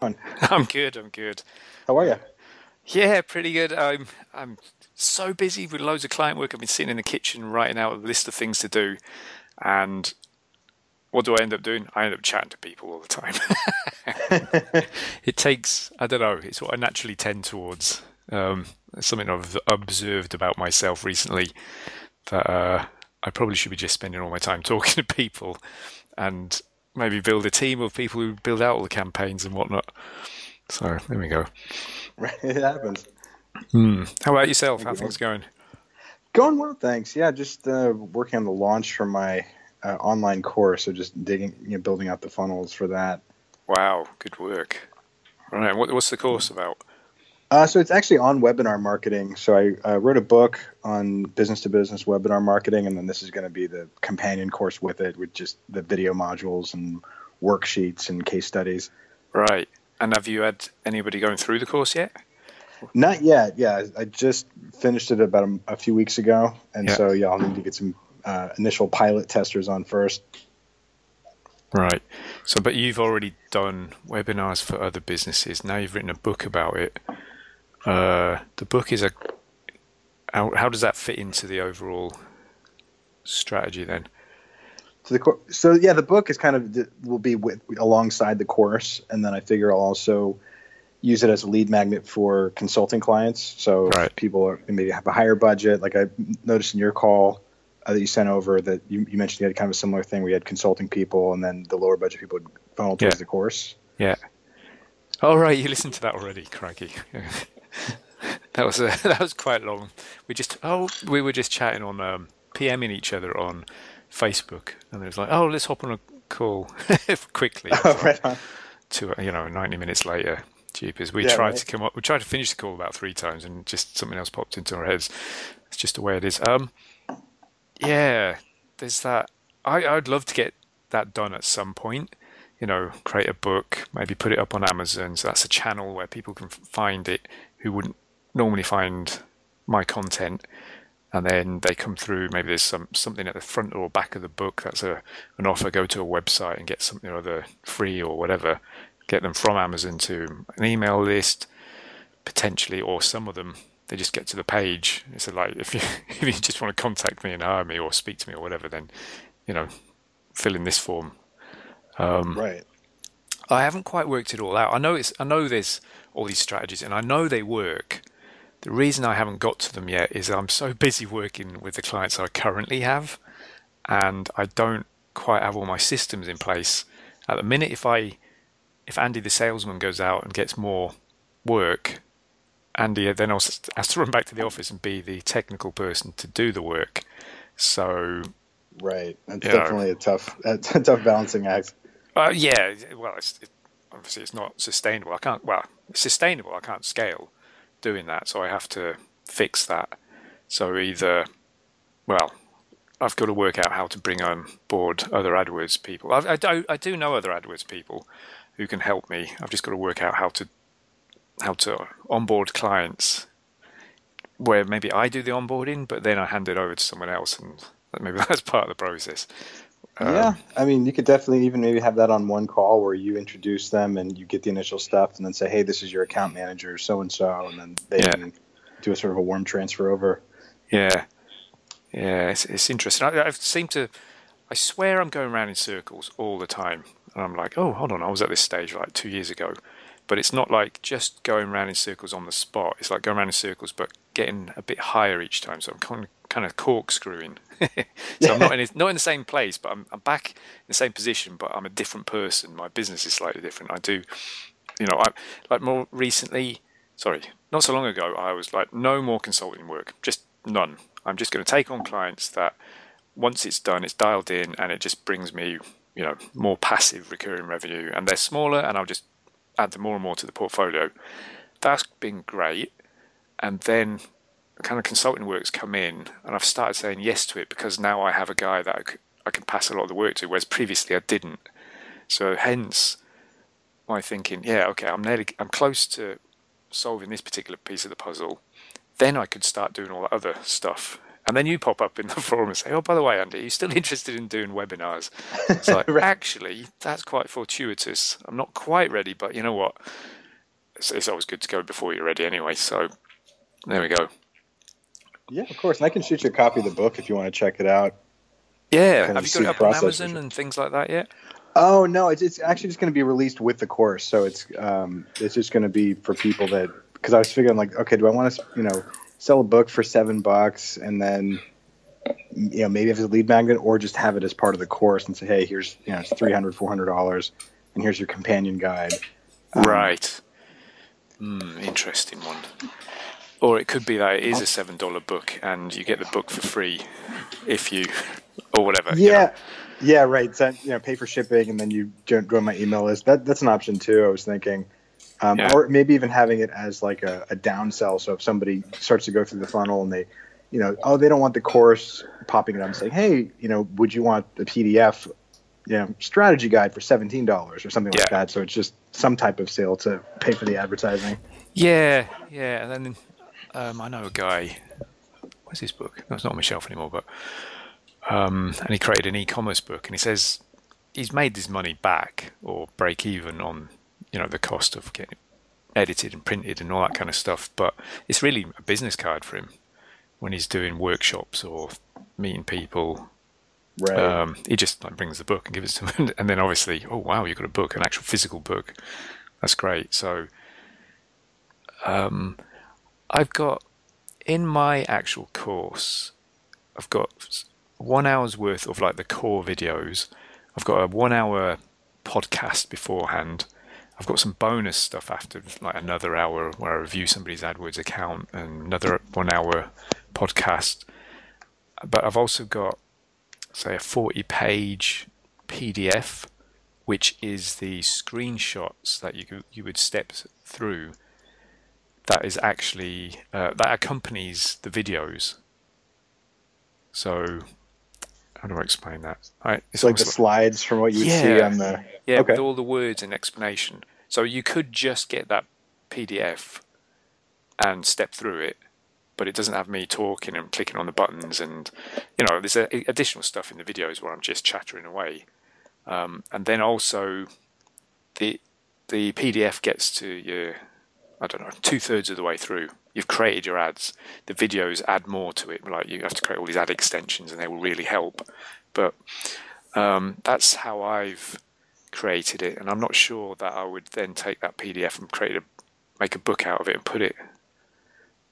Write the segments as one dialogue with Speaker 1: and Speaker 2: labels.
Speaker 1: I'm good. I'm good.
Speaker 2: How are you?
Speaker 1: Yeah, pretty good. I'm I'm so busy with loads of client work. I've been sitting in the kitchen writing out a list of things to do, and what do I end up doing? I end up chatting to people all the time. it takes I don't know. It's what I naturally tend towards. Um, something I've observed about myself recently that uh, I probably should be just spending all my time talking to people, and maybe build a team of people who build out all the campaigns and whatnot. So there we go.
Speaker 2: it happens.
Speaker 1: Hmm. How about yourself? How things going?
Speaker 2: Going well, thanks. Yeah, just uh, working on the launch for my uh, online course. So just digging, you know, building out the funnels for that.
Speaker 1: Wow, good work. All right, what, what's the course about?
Speaker 2: Uh, so it's actually on webinar marketing. So I uh, wrote a book on business to business webinar marketing, and then this is going to be the companion course with it, with just the video modules and worksheets and case studies.
Speaker 1: Right. And have you had anybody going through the course yet?
Speaker 2: Not yet. Yeah, I just finished it about a, a few weeks ago, and yeah. so yeah, I'll need to get some uh, initial pilot testers on first.
Speaker 1: Right. So, but you've already done webinars for other businesses. Now you've written a book about it. Uh, the book is a. How, how does that fit into the overall strategy then?
Speaker 2: So the so yeah, the book is kind of will be with alongside the course, and then I figure I'll also use it as a lead magnet for consulting clients. So right. people are, maybe have a higher budget. Like I noticed in your call uh, that you sent over that you, you, mentioned you had kind of a similar thing. We had consulting people, and then the lower budget people would funnel towards
Speaker 1: yeah.
Speaker 2: the course.
Speaker 1: Yeah. Oh right, you listened to that already, crikey. that was a, that was quite long. We just oh we were just chatting on um, PMing each other on Facebook, and it was like, oh, let's hop on a call quickly.
Speaker 2: Oh, right on.
Speaker 1: To you know, ninety minutes later, jeepers, we yeah, tried right. to come up, we tried to finish the call about three times, and just something else popped into our heads. It's just the way it is. Um, yeah, there's that. I I'd love to get that done at some point. You know, create a book, maybe put it up on Amazon. So that's a channel where people can find it who wouldn't normally find my content and then they come through. Maybe there's some something at the front or back of the book that's a an offer. Go to a website and get something or other free or whatever. Get them from Amazon to an email list, potentially, or some of them they just get to the page. It's like if you if you just want to contact me and hire me or speak to me or whatever, then you know, fill in this form.
Speaker 2: Um, right.
Speaker 1: I haven't quite worked it all out. I know it's I know there's all these strategies and I know they work the reason I haven't got to them yet is I'm so busy working with the clients I currently have, and I don't quite have all my systems in place. At the minute, if I, if Andy the salesman goes out and gets more work, Andy then also has to run back to the office and be the technical person to do the work. So,
Speaker 2: right, that's definitely know, a tough, a tough balancing act.
Speaker 1: Uh, yeah, well, it's, it, obviously it's not sustainable. I can't. Well, it's sustainable. I can't scale, doing that, so I have to fix that. So either, well, I've got to work out how to bring on board other AdWords people. I, I, do, I do know other AdWords people who can help me. I've just got to work out how to how to onboard clients where maybe I do the onboarding, but then I hand it over to someone else, and maybe that's part of the process.
Speaker 2: Um, yeah, I mean, you could definitely even maybe have that on one call where you introduce them and you get the initial stuff, and then say, "Hey, this is your account manager, so and so," and then they yeah. can do a sort of a warm transfer over.
Speaker 1: Yeah, yeah, it's, it's interesting. I, I seem to, I swear, I'm going around in circles all the time, and I'm like, "Oh, hold on, I was at this stage like two years ago," but it's not like just going around in circles on the spot. It's like going around in circles, but getting a bit higher each time. So I'm kind of kind of corkscrewing. so yeah. I'm not in not in the same place, but I'm I'm back in the same position, but I'm a different person. My business is slightly different. I do, you know, I like more recently. Sorry, not so long ago, I was like, no more consulting work, just none. I'm just going to take on clients that once it's done, it's dialed in, and it just brings me, you know, more passive recurring revenue. And they're smaller, and I'll just add them more and more to the portfolio. That's been great. And then kind of consulting work's come in, and I've started saying yes to it because now I have a guy that I, can pass a lot of the work to, whereas previously I didn't. So hence my thinking, yeah, okay, I'm nearly, I'm close to solving this particular piece of the puzzle. Then I could start doing all that other stuff, And then you pop up in the forum and say, "Oh, by the way, Andy, are you still interested in doing webinars?" It's like, right. actually, that's quite fortuitous. I'm not quite ready, but you know what? It's, it's always good to go before you're ready, anyway. So there we go.
Speaker 2: Yeah, of course. And I can shoot you a copy of the book if you want to check it out.
Speaker 1: Yeah, have you got it up on Amazon and things like that yet?
Speaker 2: Oh no, it's, it's actually just going to be released with the course, so it's um, it's just going to be for people that because I was figuring like, okay, do I want to you know sell a book for seven bucks and then you know maybe if it's a lead magnet or just have it as part of the course and say, hey, here's you know it's 300 400 dollars and here's your companion guide.
Speaker 1: Um, right. Mm, interesting one. Or it could be that it is a seven dollar book and you get the book for free if you or whatever.
Speaker 2: Yeah. You know. Yeah, right. Send, you know, pay for shipping and then you join my email list. That that's an option too. I was thinking, um, yeah. or maybe even having it as like a, a downsell. So if somebody starts to go through the funnel and they, you know, oh, they don't want the course popping it up and saying, hey, you know, would you want the PDF, you know, strategy guide for seventeen dollars or something yeah. like that? So it's just some type of sale to pay for the advertising.
Speaker 1: Yeah, yeah, and then um, I know a guy. What's his book? No, it's not on my shelf anymore, but um, and he created an e-commerce book, and he says he's made his money back or break even on you know the cost of getting edited and printed and all that kind of stuff. But it's really a business card for him when he's doing workshops or meeting people. Right. Um, he just like brings the book and gives it to him, and then obviously, oh wow, you've got a book, an actual physical book. That's great. So, um, I've got in my actual course, I've got one hour's worth of like the core videos. I've got a one hour podcast beforehand. I've got some bonus stuff after, like another hour where I review somebody's AdWords account and another one hour podcast. But I've also got, say, a 40 page PDF, which is the screenshots that you, you would step through that is actually uh, that accompanies the videos. So, how do I explain that?
Speaker 2: It's, like the like, slides from what you yeah, see on the
Speaker 1: yeah, okay. with all the words and explanation. So you could just get that PDF and step through it, but it doesn't have me talking and clicking on the buttons, and you know, there's a, additional stuff in the videos where I'm just chattering away, um, and then also the the PDF gets to your I don't know, two thirds of the way through, you've created your ads. The videos add more to it. Like you have to create all these ad extensions, and they will really help. But um, that's how I've created it, and I'm not sure that I would then take that PDF and create a make a book out of it and put it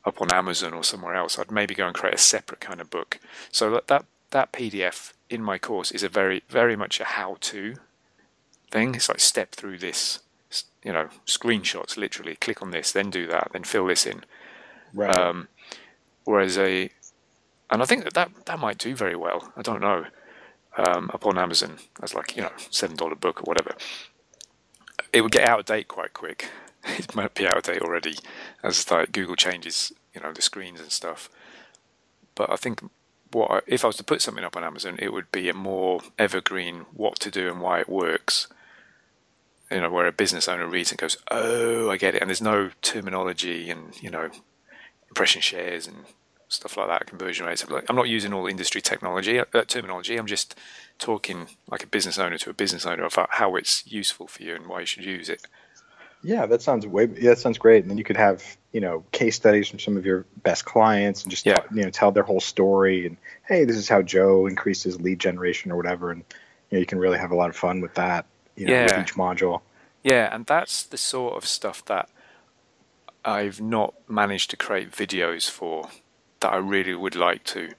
Speaker 1: up on Amazon or somewhere else. I'd maybe go and create a separate kind of book. So that that, that PDF in my course is a very very much a how-to thing. It's like step through this you know, screenshots literally. Click on this, then do that, then fill this in. Right. Um, whereas a, and I think that, that that might do very well. I don't know. Um, upon Amazon as like you know seven dollar book or whatever, it would get out of date quite quick. it might be out of date already, as like Google changes you know the screens and stuff. But I think what I, if I was to put something up on Amazon, it would be a more evergreen what to do and why it works you know, where a business owner reads and goes, "Oh, I get it," and there's no terminology and you know, impression shares and stuff like that, conversion rates. I'm not using all industry technology uh, terminology. I'm just talking like a business owner to a business owner about how it's useful for you and why you should use it.
Speaker 2: Yeah, that sounds way. Yeah, that sounds great. And then you could have you know case studies from some of your best clients and just yeah. you know tell their whole story and hey, this is how Joe increased his lead generation or whatever, and you know you can really have a lot of fun with that you know, yeah. with each module.
Speaker 1: Yeah, and that's the sort of stuff that I've not managed to create videos for that I really would like to.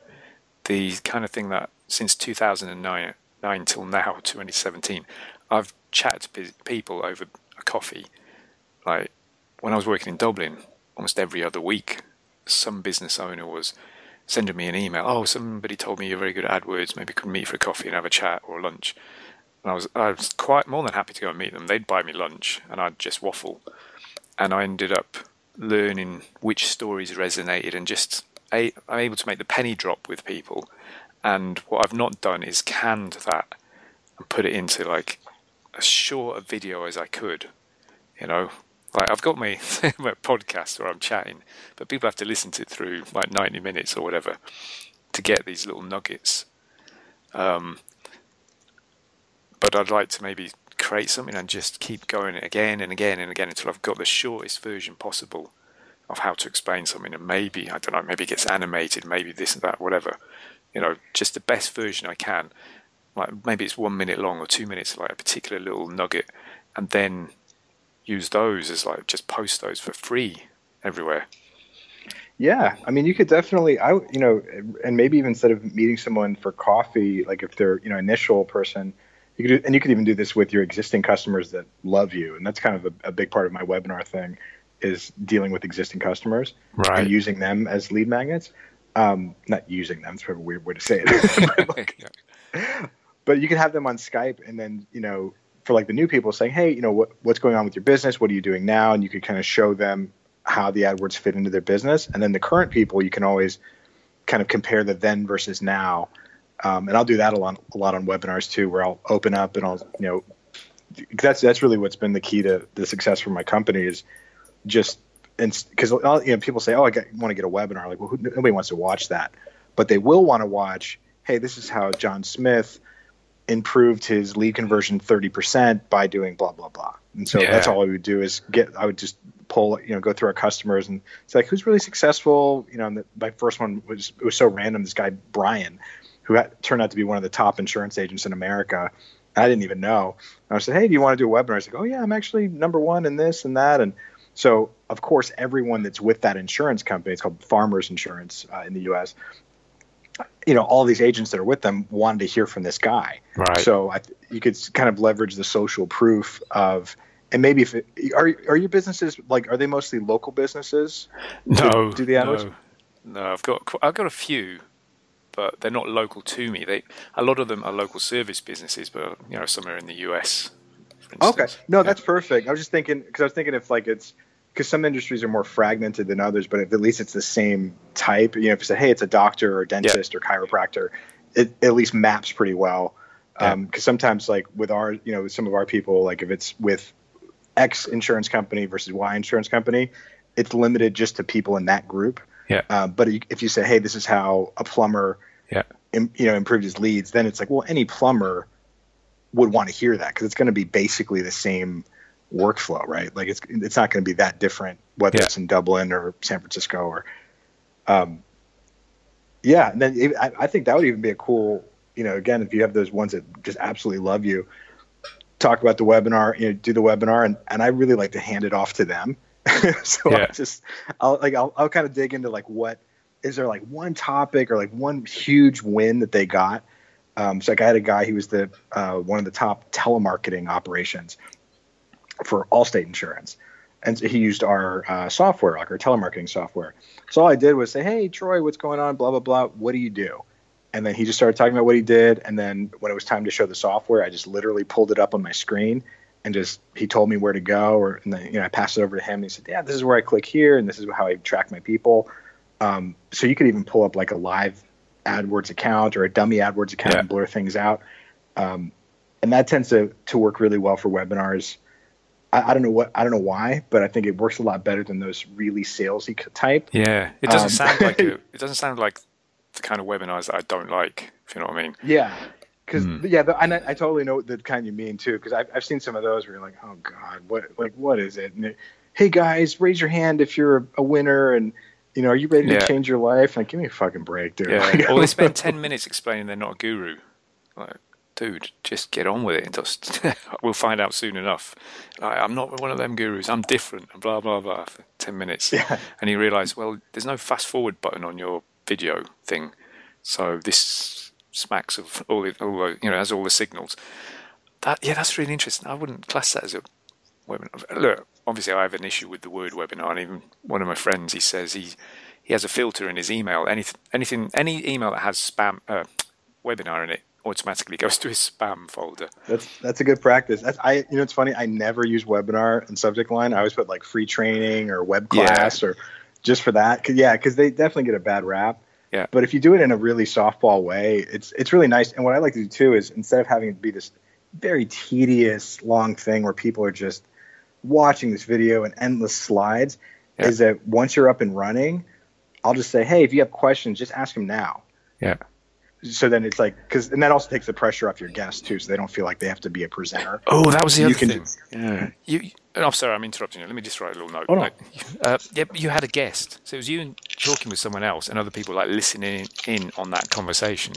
Speaker 1: The kind of thing that since 2009 nine till now, 2017, I've chatted to people over a coffee. Like when I was working in Dublin, almost every other week, some business owner was sending me an email. Oh, somebody told me you're very good at AdWords. Maybe we could meet for a coffee and have a chat or lunch. And I was I was quite more than happy to go and meet them. They'd buy me lunch, and I'd just waffle. And I ended up learning which stories resonated, and just I'm able to make the penny drop with people. And what I've not done is canned that and put it into like as short a video as I could. You know, like I've got my, my podcast where I'm chatting, but people have to listen to it through like 90 minutes or whatever to get these little nuggets. Um, but I'd like to maybe create something and just keep going again and again and again until I've got the shortest version possible of how to explain something. And maybe, I don't know, maybe it gets animated, maybe this and that, whatever. You know, just the best version I can. Like maybe it's one minute long or two minutes, like a particular little nugget, and then use those as like just post those for free everywhere.
Speaker 2: Yeah, I mean, you could definitely, I you know, and maybe even instead of meeting someone for coffee, like if they're you know initial person, you could do, and you could even do this with your existing customers that love you, and that's kind of a, a big part of my webinar thing is dealing with existing customers
Speaker 1: right.
Speaker 2: and using them as lead magnets. Um, not using them; it's probably a weird way to say it. but, like, yeah. but you can have them on Skype, and then you know, for like the new people, saying, "Hey, you know, what, what's going on with your business? What are you doing now?" And you could kind of show them how the AdWords fit into their business. And then the current people, you can always kind of compare the then versus now. Um, and I'll do that a lot, a lot on webinars too, where I'll open up and I'll, you know, that's that's really what's been the key to the success for my company is just and because you know people say, oh, I want to get a webinar. Like, well, who, nobody wants to watch that, but they will want to watch. Hey, this is how John Smith improved his lead conversion 30% by doing blah blah blah and so yeah. that's all i would do is get i would just pull, you know, go through our customers and it's like, who's really successful? You know, and the, my first one was, it was so random. This guy, Brian, who had, turned out to be one of the top insurance agents in America. I didn't even know. And I said, Hey, do you want to do a webinar? I like, Oh yeah, I'm actually number one in this and that. And so of course, everyone that's with that insurance company, it's called Farmers Insurance uh, in the U.S. You know, all these agents that are with them wanted to hear from this guy.
Speaker 1: Right.
Speaker 2: So I, you could kind of leverage the social proof of and maybe if it, are are your businesses like are they mostly local businesses?
Speaker 1: No, do the AdWords? No, no, I've got I've got a few, but they're not local to me. They a lot of them are local service businesses, but you know somewhere in the US.
Speaker 2: Okay, no, yeah. that's perfect. I was just thinking because I was thinking if like it's because some industries are more fragmented than others, but if at least it's the same type. You know, if you say, hey, it's a doctor or dentist yeah. or chiropractor, it at least maps pretty well. Because um, sometimes, like with our, you know, some of our people, like if it's with X insurance company versus Y insurance company, it's limited just to people in that group.
Speaker 1: Yeah.
Speaker 2: Uh, but if you say, hey, this is how a plumber,
Speaker 1: yeah,
Speaker 2: Im, you know, improved his leads, then it's like, well, any plumber would want to hear that because it's going to be basically the same workflow, right? Like it's it's not going to be that different whether yeah. it's in Dublin or San Francisco or, um, yeah. And then I, I think that would even be a cool, you know, again, if you have those ones that just absolutely love you, talk about the webinar, you know, do the webinar, and, and I really like to hand it off to them. so yeah. I just, I'll like, I'll, I'll kind of dig into like what is there like one topic or like one huge win that they got. Um, so like I had a guy, who was the uh, one of the top telemarketing operations for Allstate Insurance, and so he used our uh, software, like our telemarketing software. So all I did was say, "Hey, Troy, what's going on? Blah blah blah. What do you do?" and then he just started talking about what he did and then when it was time to show the software i just literally pulled it up on my screen and just he told me where to go or and then you know i passed it over to him and he said yeah this is where i click here and this is how i track my people um, so you could even pull up like a live adwords account or a dummy adwords account yeah. and blur things out um, and that tends to, to work really well for webinars I, I, don't know what I don't know why, but I think it works a lot better than those really salesy type.
Speaker 1: Yeah, it doesn't um, sound like a, it doesn't sound like the kind of webinars that I don't like. If you know what I mean?
Speaker 2: Yeah, because mm. yeah, the, I, I totally know the kind you mean too. Because I've I've seen some of those where you're like, oh god, what like what is it? And hey guys, raise your hand if you're a winner and. You know, are you ready to change your life? Like, give me a fucking break, dude.
Speaker 1: Yeah. Like, or they spend ten minutes explaining they're not a guru. Like, dude, just get on with it and just we'll find out soon enough. Like, I'm not one of them gurus. I'm different. And blah blah blah for ten minutes.
Speaker 2: Yeah.
Speaker 1: And he realised, well, there's no fast forward button on your video thing. So this smacks of all the, all the, you know, has all the signals. That yeah, that's really interesting. I wouldn't class that as a webinar. Look, obviously, I have an issue with the word webinar, and even one of my friends, he says he he has a filter in his email. Anything, anything, any email that has spam uh, webinar in it automatically goes to his spam folder.
Speaker 2: That's that's a good practice. That's, I you know it's funny. I never use webinar in subject line. I always put like free training or web class yeah. or just for that. Cause, yeah, because they definitely get a bad rap.
Speaker 1: Yeah.
Speaker 2: But if you do it in a really softball way, it's it's really nice. And what I like to do too is instead of having it be this very tedious long thing where people are just watching this video and endless slides, yeah. is that once you're up and running, I'll just say, hey, if you have questions, just ask them now.
Speaker 1: Yeah.
Speaker 2: So then it's like because and that also takes the pressure off your guests too, so they don't feel like they have to be a presenter.
Speaker 1: Oh, that was the you other thing. Just, yeah. You. Oh, I'm sorry, I'm interrupting you. Let me just write a little note. Oh, no. uh, yeah, you had a guest, so it was you talking with someone else, and other people like listening in on that conversation.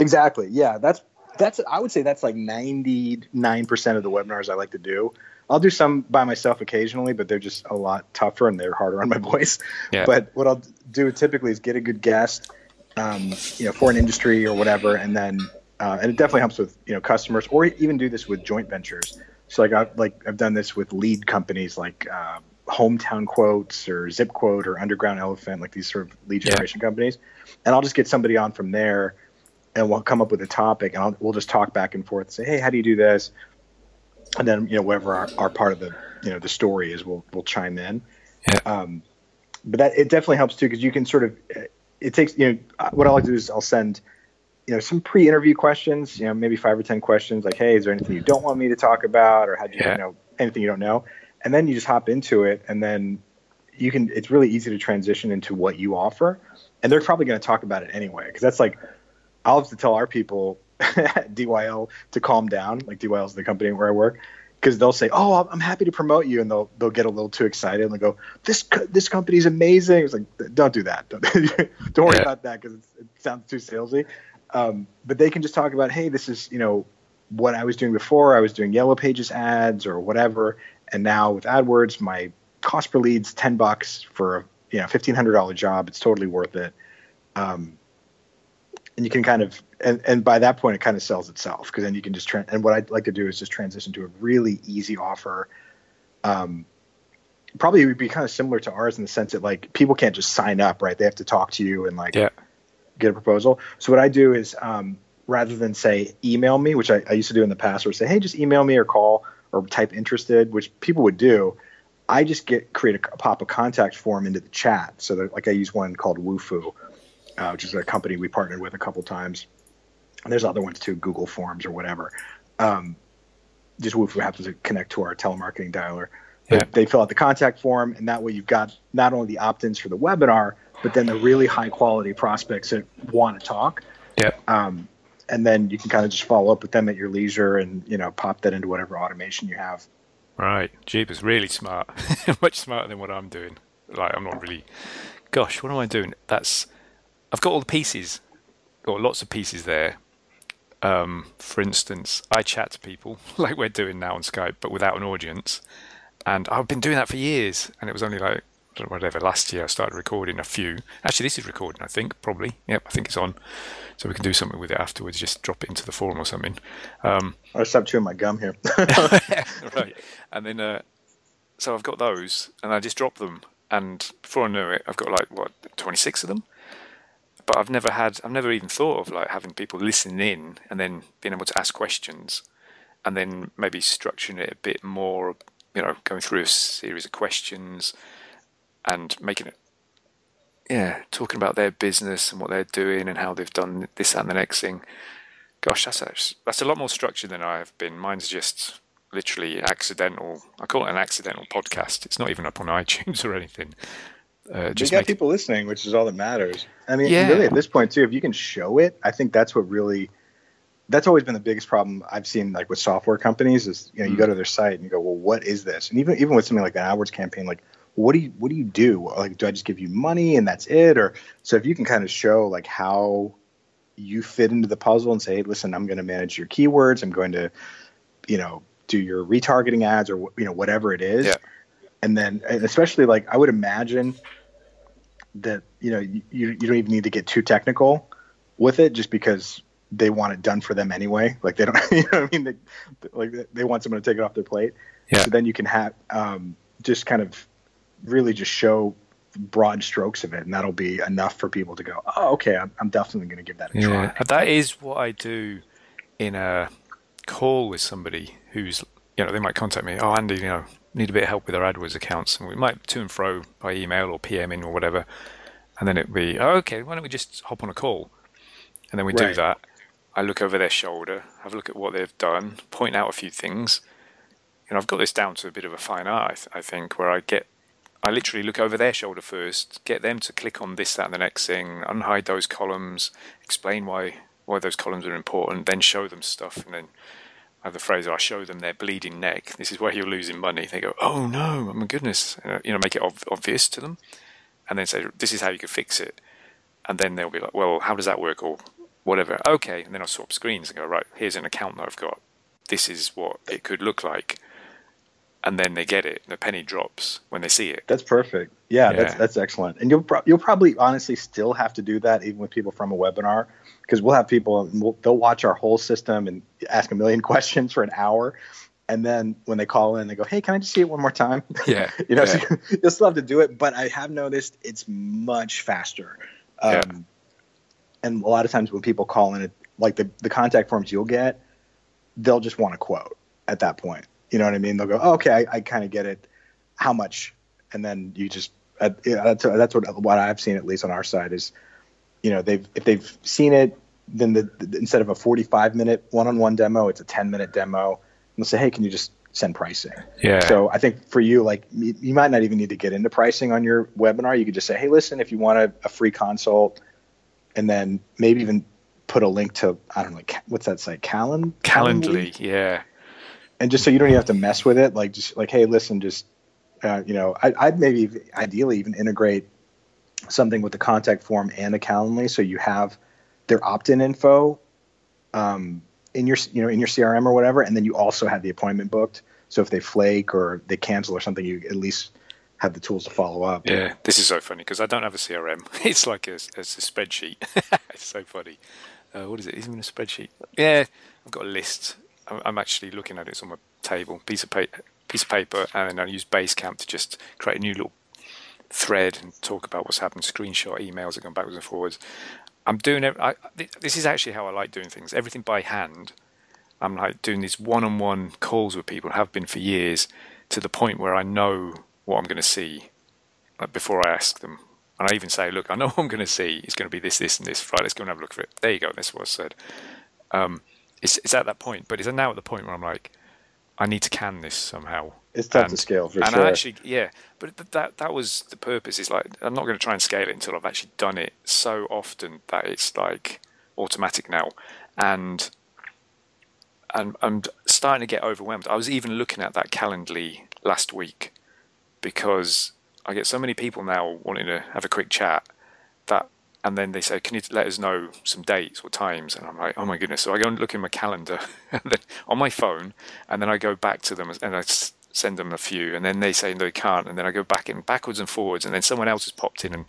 Speaker 2: Exactly. Yeah, that's that's. I would say that's like 99 percent of the webinars I like to do. I'll do some by myself occasionally, but they're just a lot tougher and they're harder on my voice. Yeah. But what I'll do typically is get a good guest, um, you know, for an industry or whatever, and then uh, and it definitely helps with you know customers, or even do this with joint ventures. So like I've like I've done this with lead companies like uh, Hometown Quotes or Zip Quote or Underground Elephant, like these sort of lead generation yeah. companies, and I'll just get somebody on from there, and we'll come up with a topic, and I'll, we'll just talk back and forth, and say, hey, how do you do this? and then you know whatever our, our part of the you know the story is, we'll we'll chime in.
Speaker 1: Yeah. Um,
Speaker 2: but that it definitely helps too because you can sort of it takes you know what I like to do is I'll send you know some pre-interview questions you know maybe five or ten questions like hey is there anything you don't want me to talk about or how do you, yeah. you know anything you don't know and then you just hop into it and then you can it's really easy to transition into what you offer and they're probably going to talk about it anyway because that's like I'll have to tell our people at DYL to calm down. Like DYL is the company where I work, because they'll say, "Oh, I'm happy to promote you," and they'll they'll get a little too excited and they'll go, "This this company's amazing." It's like, don't do that. Don't, don't worry yeah. about that because it sounds too salesy. Um, but they can just talk about, "Hey, this is you know what I was doing before. I was doing Yellow Pages ads or whatever, and now with AdWords, my cost per lead's ten bucks for a you know fifteen hundred dollar job. It's totally worth it." Um, and you can kind of and, and by that point it kind of sells itself because then you can just tra- and what I'd like to do is just transition to a really easy offer. Um, probably it would be kind of similar to ours in the sense that like people can't just sign up, right? They have to talk to you and like
Speaker 1: yeah.
Speaker 2: Get a proposal. So what I do is um, rather than say email me, which I, I used to do in the past, or say hey just email me or call or type interested, which people would do. I just get create a, a pop a contact form into the chat. So that, like I use one called Wufoo, uh, which is a company we partnered with a couple times and there's other ones too, Google Forms or whatever. Um, just if happens to connect to our telemarketing dialer. Yeah. They fill out the contact form, and that way you've got not only the opt-ins for the webinar, but then the really high quality prospects that want to talk.
Speaker 1: Yeah.
Speaker 2: Um, and then you can kind of just follow up with them at your leisure, and you know, pop that into whatever automation you have.
Speaker 1: Right, Jeep is really smart, much smarter than what I'm doing. Like I'm not really. Gosh, what am I doing? That's I've got all the pieces, got lots of pieces there, um, for instance, I chat to people like we're doing now on Skype, but without an audience. And I've been doing that for years. And it was only like, whatever, last year I started recording a few. Actually, this is recording, I think, probably. Yep, I think it's on. So we can do something with it afterwards, just drop it into the forum or something. Um,
Speaker 2: I stopped chewing my gum here.
Speaker 1: right. And then, uh, so I've got those, and I just drop them. And before I know it, I've got like, what, 26 of them? but I've never had, I've never even thought of like having people listen in and then being able to ask questions, and then maybe structuring it a bit more, you know, going through a series of questions and making it, yeah, talking about their business and what they're doing and how they've done this and the next thing. Gosh, that's a, that's a lot more structured than I have been. Mine's just literally accidental. I call it an accidental podcast. It's not even up on iTunes or anything.
Speaker 2: Uh, just you got people listening, which is all that matters. I mean, yeah. really, at this point too, if you can show it, I think that's what really. That's always been the biggest problem I've seen, like with software companies, is you know you go mm. to their site and you go, well, what is this? And even even with something like an AdWords campaign, like what do you what do you do? Like, do I just give you money and that's it? Or so if you can kind of show like how you fit into the puzzle and say, hey, listen, I'm going to manage your keywords. I'm going to, you know, do your retargeting ads or you know whatever it is.
Speaker 1: Yeah
Speaker 2: and then and especially like I would imagine that you know you, you don't even need to get too technical with it just because they want it done for them anyway like they don't you know what I mean they, like they want someone to take it off their plate
Speaker 1: yeah.
Speaker 2: so then you can have um, just kind of really just show broad strokes of it and that'll be enough for people to go oh okay I'm, I'm definitely going to give that a yeah.
Speaker 1: try that is what I do in a call with somebody who's you know they might contact me oh Andy you know need a bit of help with our AdWords accounts, and we might to and fro by email or PMing or whatever, and then it'd be, oh, okay, why don't we just hop on a call? And then we right. do that. I look over their shoulder, have a look at what they've done, point out a few things. You know, I've got this down to a bit of a fine art, I think, where I get, I literally look over their shoulder first, get them to click on this, that, and the next thing, unhide those columns, explain why why those columns are important, then show them stuff, and then I have the phrase I show them their bleeding neck. This is where you're losing money. They go, oh no, oh my goodness, uh, you know, make it ob- obvious to them, and then say this is how you can fix it, and then they'll be like, well, how does that work, or whatever. Okay, and then I'll swap screens and go right. Here's an account that I've got. This is what it could look like and then they get it. The penny drops when they see it.
Speaker 2: That's perfect. Yeah, yeah. that's that's excellent. And you'll pro- you'll probably honestly still have to do that even with people from a webinar because we'll have people we'll, they'll watch our whole system and ask a million questions for an hour. And then when they call in, they go, "Hey, can I just see it one more time?"
Speaker 1: Yeah,
Speaker 2: you know,
Speaker 1: yeah.
Speaker 2: So you'll still have to do it, but I have noticed it's much faster. Um, yeah. And a lot of times when people call in, like the the contact forms you'll get, they'll just want a quote at that point you know what I mean? They'll go, oh, okay, I, I kind of get it. How much? And then you just uh, yeah, that's that's what what I've seen at least on our side is, you know, they've if they've seen it, then the, the instead of a 45 minute one-on-one demo, it's a 10 minute demo. And they'll say, hey, can you just send pricing?
Speaker 1: Yeah.
Speaker 2: So I think for you, like you, you might not even need to get into pricing on your webinar. You could just say, hey, listen, if you want a, a free consult, and then maybe even put a link to I don't know, like, what's that site? Calend
Speaker 1: Calendly, yeah
Speaker 2: and just so you don't even have to mess with it, like just like, hey, listen, just uh, you know, I, I'd maybe ideally even integrate something with the contact form and the Calendly, so you have their opt-in info um, in your you know in your CRM or whatever, and then you also have the appointment booked. So if they flake or they cancel or something, you at least have the tools to follow up.
Speaker 1: Yeah, this is so funny because I don't have a CRM. It's like a, it's a spreadsheet. it's so funny. Uh, what is it? Isn't it a spreadsheet? Yeah, I've got a list I'm actually looking at it on my table, piece of paper, piece of paper, and I use Basecamp to just create a new little thread and talk about what's happened. Screenshot emails that go backwards and forwards. I'm doing it. I, this is actually how I like doing things. Everything by hand. I'm like doing these one-on-one calls with people. Have been for years, to the point where I know what I'm going to see like before I ask them. And I even say, look, I know what I'm going to see. It's going to be this, this, and this. Right, let's go and have a look for it. There you go. That's what I said. Um, it's, it's at that point, but it's now at the point where I'm like, I need to can this somehow.
Speaker 2: It's tough and, to scale for
Speaker 1: and
Speaker 2: sure.
Speaker 1: I actually, yeah, but that that was the purpose. Is like I'm not going to try and scale it until I've actually done it so often that it's like automatic now, and and I'm starting to get overwhelmed. I was even looking at that Calendly last week because I get so many people now wanting to have a quick chat that and then they say, "Can you let us know some dates or times?" And I'm like, "Oh my goodness!" So I go and look in my calendar on my phone, and then I go back to them and I send them a few, and then they say they can't, and then I go back in backwards and forwards, and then someone else has popped in and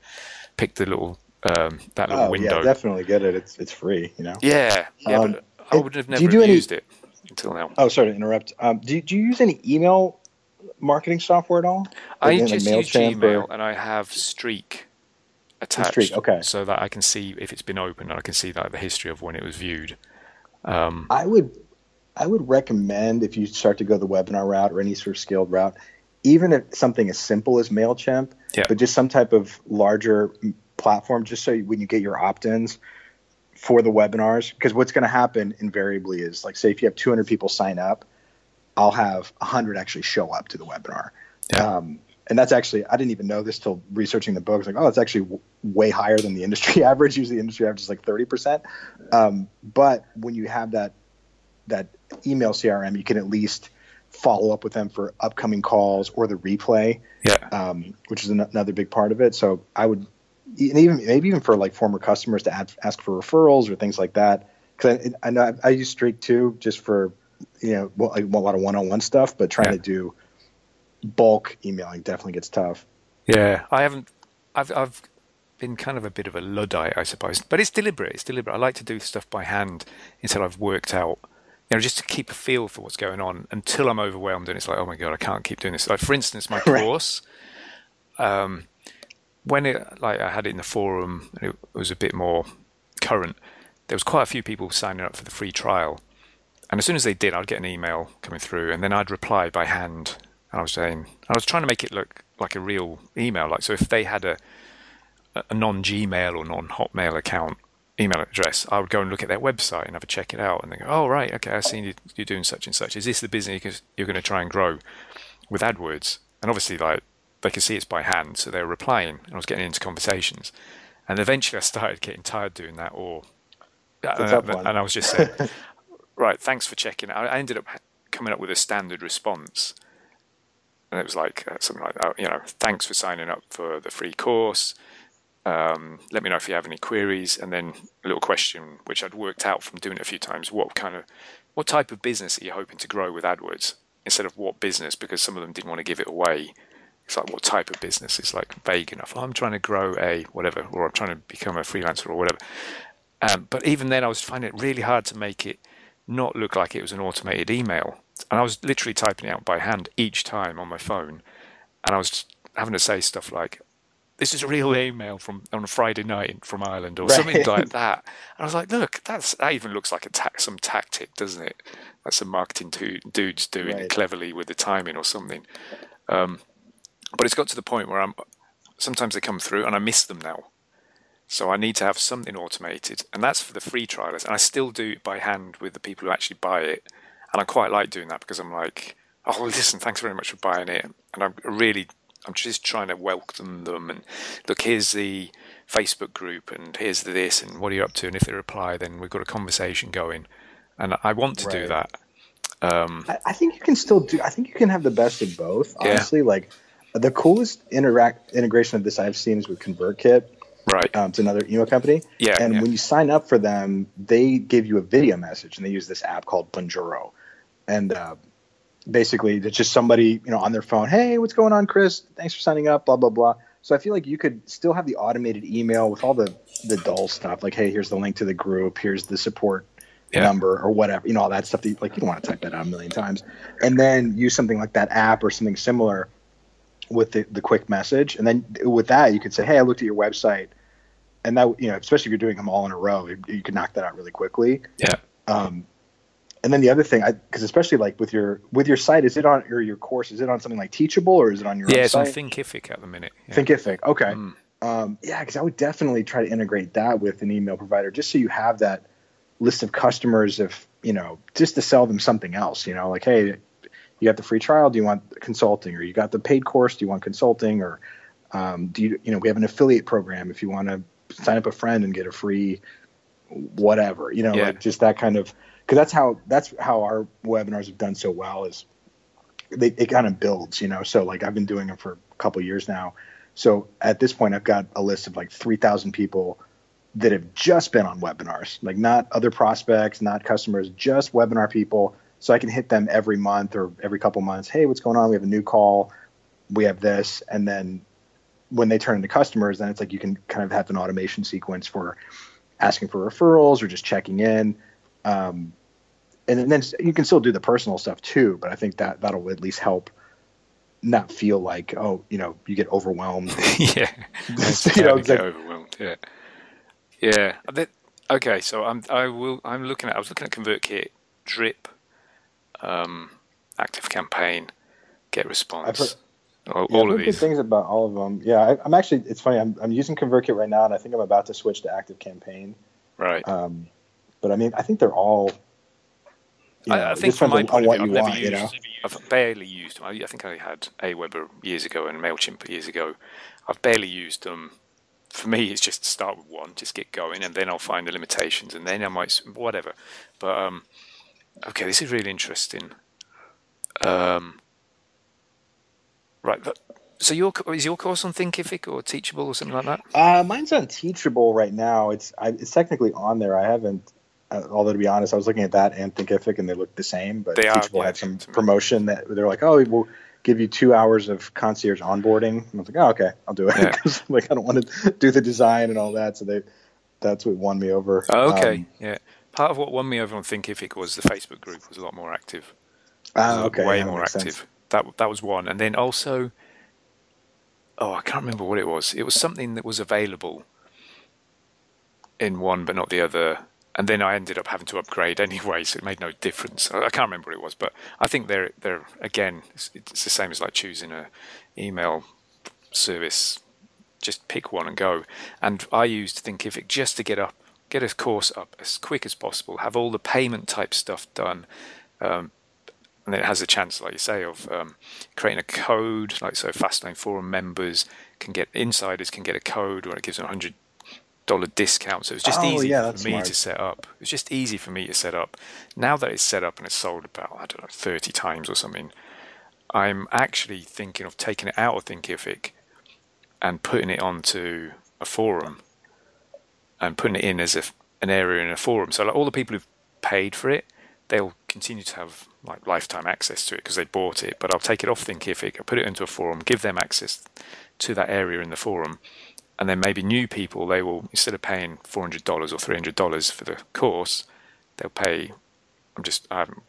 Speaker 1: picked the little um, that little
Speaker 2: oh,
Speaker 1: window.
Speaker 2: Yeah, definitely get it. It's it's free, you know.
Speaker 1: Yeah, yeah, um, but I would have never do used any... it until now.
Speaker 2: Oh, sorry to interrupt. Um, do do you use any email marketing software at all?
Speaker 1: Like I just use Gmail, or... and I have Streak attached,
Speaker 2: Streak, okay.
Speaker 1: so that I can see if it's been opened and I can see like the history of when it was viewed. Um,
Speaker 2: I would, I would recommend if you start to go the webinar route or any sort of scaled route, even if something as simple as Mailchimp,
Speaker 1: yeah.
Speaker 2: but just some type of larger platform, just so when you get your opt-ins for the webinars, because what's going to happen invariably is like, say, if you have 200 people sign up, I'll have 100 actually show up to the webinar.
Speaker 1: Yeah.
Speaker 2: Um, and that's actually I didn't even know this till researching the book. It's like, oh, it's actually w- way higher than the industry average. Usually, the industry average is like thirty percent. Um, but when you have that that email CRM, you can at least follow up with them for upcoming calls or the replay.
Speaker 1: Yeah.
Speaker 2: Um, which is an- another big part of it. So I would, and even maybe even for like former customers to add, ask for referrals or things like that. Because I, I, know I, I, use Streak too, just for you know, like a lot of one-on-one stuff, but trying yeah. to do bulk emailing definitely gets tough.
Speaker 1: Yeah, I haven't. I've I've been kind of a bit of a luddite, I suppose, but it's deliberate. It's deliberate. I like to do stuff by hand until I've worked out, you know, just to keep a feel for what's going on until I'm overwhelmed and it's like, oh my god, I can't keep doing this. Like for instance, my course. um, when it like I had it in the forum, it was a bit more current. There was quite a few people signing up for the free trial, and as soon as they did, I'd get an email coming through, and then I'd reply by hand I was saying, I was trying to make it look like a real email. Like, so if they had a, a non Gmail or non Hotmail account email address, I would go and look at their website and have a check it out and they go, oh, right, okay, I've seen you, you're doing such and such. Is this the business you're going to try and grow with AdWords? And obviously, like, they could see it's by hand, so they were replying, and I was getting into conversations. And eventually, I started getting tired doing that, or uh, and, and, I was just saying, right, thanks for checking. I ended up coming up with a standard response, and it was like uh, something like that. You know, thanks for signing up for the free course. Um, let me know if you have any queries, and then a little question which I'd worked out from doing it a few times. What kind of, what type of business are you hoping to grow with AdWords? Instead of what business, because some of them didn't want to give it away. It's like what type of business? It's like vague enough. Oh, I'm trying to grow a whatever, or I'm trying to become a freelancer or whatever. Um, but even then, I was finding it really hard to make it not look like it was an automated email. And I was literally typing it out by hand each time on my phone. And I was having to say stuff like, this is a real email from on a Friday night from Ireland or right. something like that. And I was like, look, that's that even looks like a ta- some tactic, doesn't it? That's some marketing to, dudes doing right. it cleverly with the timing or something. Um, but it's got to the point where I'm sometimes they come through and I miss them now. So I need to have something automated, and that's for the free trialers. And I still do it by hand with the people who actually buy it, and I quite like doing that because I'm like, oh, listen, thanks very much for buying it, and I'm really, I'm just trying to welcome them and look, here's the Facebook group, and here's the this, and what are you up to? And if they reply, then we've got a conversation going, and I want to right. do that. Um,
Speaker 2: I, I, think you can still do. I think you can have the best of both. Honestly, yeah. like the coolest interact integration of this I've seen is with ConvertKit
Speaker 1: Right.
Speaker 2: Um, it's another email company.
Speaker 1: Yeah.
Speaker 2: And
Speaker 1: yeah.
Speaker 2: when you sign up for them, they give you a video message, and they use this app called Bonjoro, and uh, basically it's just somebody you know on their phone. Hey, what's going on, Chris? Thanks for signing up. Blah blah blah. So I feel like you could still have the automated email with all the the dull stuff, like hey, here's the link to the group, here's the support yeah. number or whatever, you know, all that stuff that you, like you don't want to type that out a million times, and then use something like that app or something similar with the, the quick message. And then with that, you could say, Hey, I looked at your website. And that, you know, especially if you're doing them all in a row, you, you can knock that out really quickly.
Speaker 1: Yeah.
Speaker 2: Um, and then the other thing, because especially like with your with your site, is it on or your course? Is it on something like Teachable or is it on your? Own?
Speaker 1: Yeah, it's
Speaker 2: site?
Speaker 1: on Thinkific at the minute.
Speaker 2: Yeah. Thinkific, okay. Mm. Um, yeah, because I would definitely try to integrate that with an email provider, just so you have that list of customers. If you know, just to sell them something else. You know, like hey, you got the free trial do you want consulting or you got the paid course do you want consulting or um, do you you know we have an affiliate program if you want to sign up a friend and get a free whatever you know yeah. like just that kind of because that's how that's how our webinars have done so well is they it kind of builds you know so like i've been doing them for a couple years now so at this point i've got a list of like 3000 people that have just been on webinars like not other prospects not customers just webinar people so I can hit them every month or every couple months. Hey, what's going on? We have a new call. We have this, and then when they turn into customers, then it's like you can kind of have an automation sequence for asking for referrals or just checking in. Um, and then you can still do the personal stuff too, but I think that that'll at least help not feel like oh you know you get overwhelmed.
Speaker 1: yeah, you know, get like, overwhelmed. Yeah, yeah. Okay, so I'm I will I'm looking at I was looking at ConvertKit, Drip, um, Active Campaign, Get Response. all,
Speaker 2: yeah,
Speaker 1: all of these.
Speaker 2: good things about all of them. Yeah, I, am actually. It's funny. I'm, I'm using ConvertKit right now, and I think I'm about to switch to Active Campaign.
Speaker 1: Right.
Speaker 2: Um, but I mean, I think they're all.
Speaker 1: You know, I, I, think from my point of view, I've never want, used. You know? I've barely used them. I, I think I had Aweber years ago and Mailchimp years ago. I've barely used them. For me, it's just to start with one, just get going, and then I'll find the limitations, and then I might whatever. But um, Okay, this is really interesting. Um, right, but, so your is your course on Thinkific or Teachable or something like that?
Speaker 2: Uh, mine's on Teachable right now. It's I, it's technically on there. I haven't. Uh, although to be honest, I was looking at that and Thinkific, and they look the same. But
Speaker 1: they
Speaker 2: had some promotion that they're like, oh, we'll give you two hours of concierge onboarding. And I was like, oh, okay, I'll do it. Yeah. like I don't want to do the design and all that. So they that's what won me over.
Speaker 1: Oh, okay, um, yeah part of what won me over on Thinkific was the Facebook group was a lot more active.
Speaker 2: Ah, okay,
Speaker 1: way
Speaker 2: yeah,
Speaker 1: more active.
Speaker 2: Sense.
Speaker 1: That that was one, and then also, oh, I can't remember what it was. It was something that was available in one but not the other, and then I ended up having to upgrade anyway, so it made no difference. I, can't remember what it was, but I think they're they're again, it's, it's the same as like choosing a email service. Just pick one and go. And I used Thinkific just to get up get a course up as quick as possible, have all the payment type stuff done, um, and then it has a chance, like you say, of um, creating a code. Like so, Fastlane forum members can get insiders can get a code, or it gives them a hundred dollar discount. So it's just oh, easy yeah, for me smart. to set up. It's just easy for me to set up. Now that it's set up and it's sold about I don't know thirty times or something, I'm actually thinking of taking it out of Thinkific and putting it onto a forum and putting it in as a, an area in a forum. So like all the people who've paid for it, they'll continue to have like lifetime access to it because they bought it. But I'll take it off Thinkific, I'll put it into a forum, give them access to that area in the forum, and then maybe new people they will instead of paying four hundred dollars or three hundred dollars for the course, they'll pay. I'm just I'm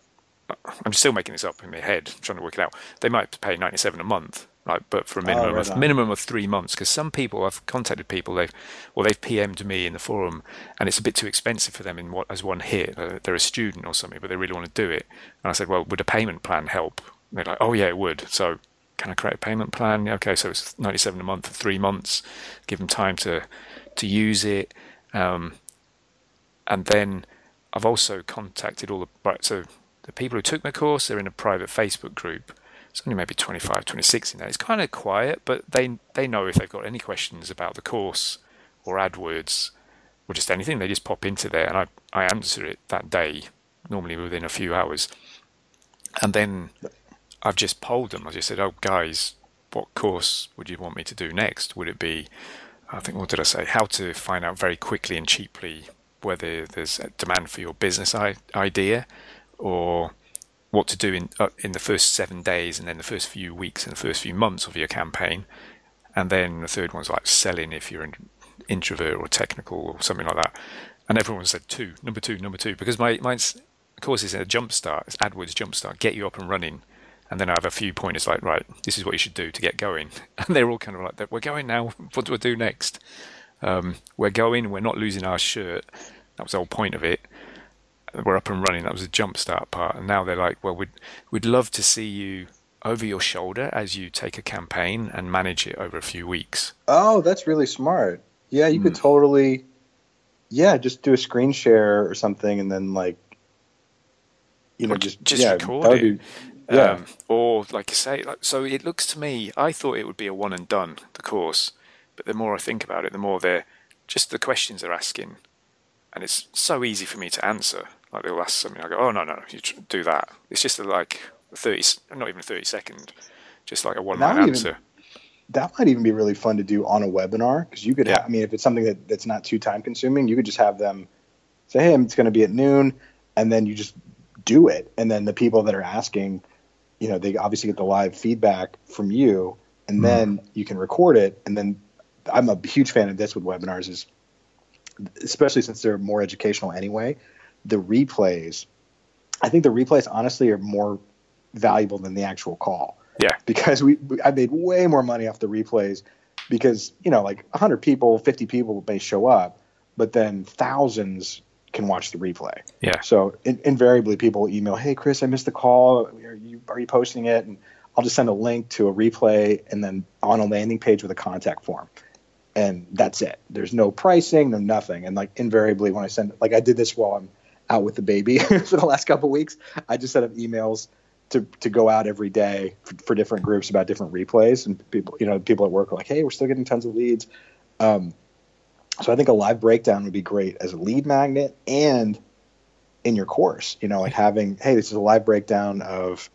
Speaker 1: I'm still making this up in my head, trying to work it out. They might pay ninety seven a month, right? But for a oh, minimum oh, right of minimum of three months, because some people I've contacted people they've well they've PM'd me in the forum, and it's a bit too expensive for them in what as one hit. They're a student or something, but they really want to do it. And I said, well, would a payment plan help? And they're like, oh yeah, it would. So can I create a payment plan? Okay, so it's ninety seven a month for three months. Give them time to to use it, um, and then I've also contacted all the. So the people who took my course, they're in a private Facebook group it's only maybe 25, 26 in there. It's kind of quiet, but they they know if they've got any questions about the course or AdWords or just anything, they just pop into there and I, I answer it that day, normally within a few hours. And then I've just polled them. I just said, oh, guys, what course would you want me to do next? Would it be, I think, what did I say? How to find out very quickly and cheaply whether there's a demand for your business idea or what to do in uh, in the first seven days, and then the first few weeks and the first few months of your campaign, and then the third one's like selling if you're an introvert or technical or something like that. And everyone said two, number two, number two, because my mine's course is a jumpstart, it's AdWords jumpstart, get you up and running. And then I have a few pointers like, right, this is what you should do to get going. And they're all kind of like, we're going now. What do I do next? Um, we're going. We're not losing our shirt. That was the whole point of it We're up and running. That was a jump start part, and now they're like, well, we'd we'd love to see you over your shoulder as you take a campaign and manage it over a few weeks.
Speaker 2: Oh, that's really smart. Yeah, you mm. could hmm. totally, yeah, just do a screen share or something, and then like, you know, or just
Speaker 1: just
Speaker 2: yeah,
Speaker 1: record it. Be, yeah, um, or like you say, like, so it looks to me. I thought it would be a one and done the course, but the more I think about it, the more they're just the questions they're asking, and it's so easy for me to answer. Like they'll ask something, I go, "Oh no, no, you do that." It's just a, like a thirty, not even a thirty second, just like a one line answer.
Speaker 2: That might even be really fun to do on a webinar because you could. Yeah. Have, I mean, if it's something that, that's not too time consuming, you could just have them say, "Hey, it's going to be at noon," and then you just do it, and then the people that are asking, you know, they obviously get the live feedback from you, and mm. then you can record it, and then I'm a huge fan of this with webinars is especially since they're more educational anyway the replays, I think the replays honestly are more valuable than the actual call.
Speaker 1: Yeah.
Speaker 2: Because we, I made way more money off the replays because, you know, like 100 people, 50 people may show up, but then thousands can watch the replay.
Speaker 1: Yeah.
Speaker 2: So in, invariably people email, "Hey Chris, I missed the call. Are you are you posting it?" And I'll just send a link to a replay and then on a landing page with a contact form. And that's it. There's no pricing, no nothing. And like invariably when I send like I did this while I'm out with the baby for the last couple weeks. I just set up emails to to go out every day for, for, different groups about different replays, and people, you know, people at work are like, "Hey, we're still getting tons of leads." Um, so I think a live breakdown would be great as a lead magnet and in your course. You know, like having, "Hey, this is a live breakdown of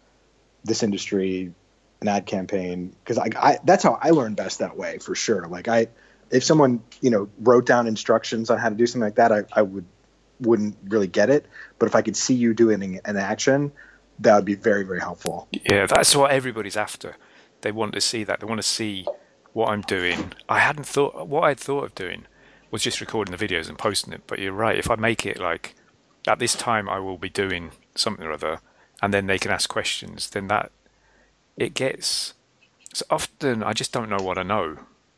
Speaker 2: this industry, an ad campaign," because I, I that's how I learn best that way for sure. Like I, if someone you know wrote down instructions on how to do something like that, I, I would wouldn't really get it. But if I could see you doing an action, that would be very, very helpful.
Speaker 1: Yeah, that's what everybody's after. They want to see that. They want to see what I'm doing. I hadn't thought what I'd thought of doing was just recording the videos and posting it. But you're right. If I make it like at this time, I will be doing something or other, and then they can ask questions. Then that it gets. So often I just don't know what I know.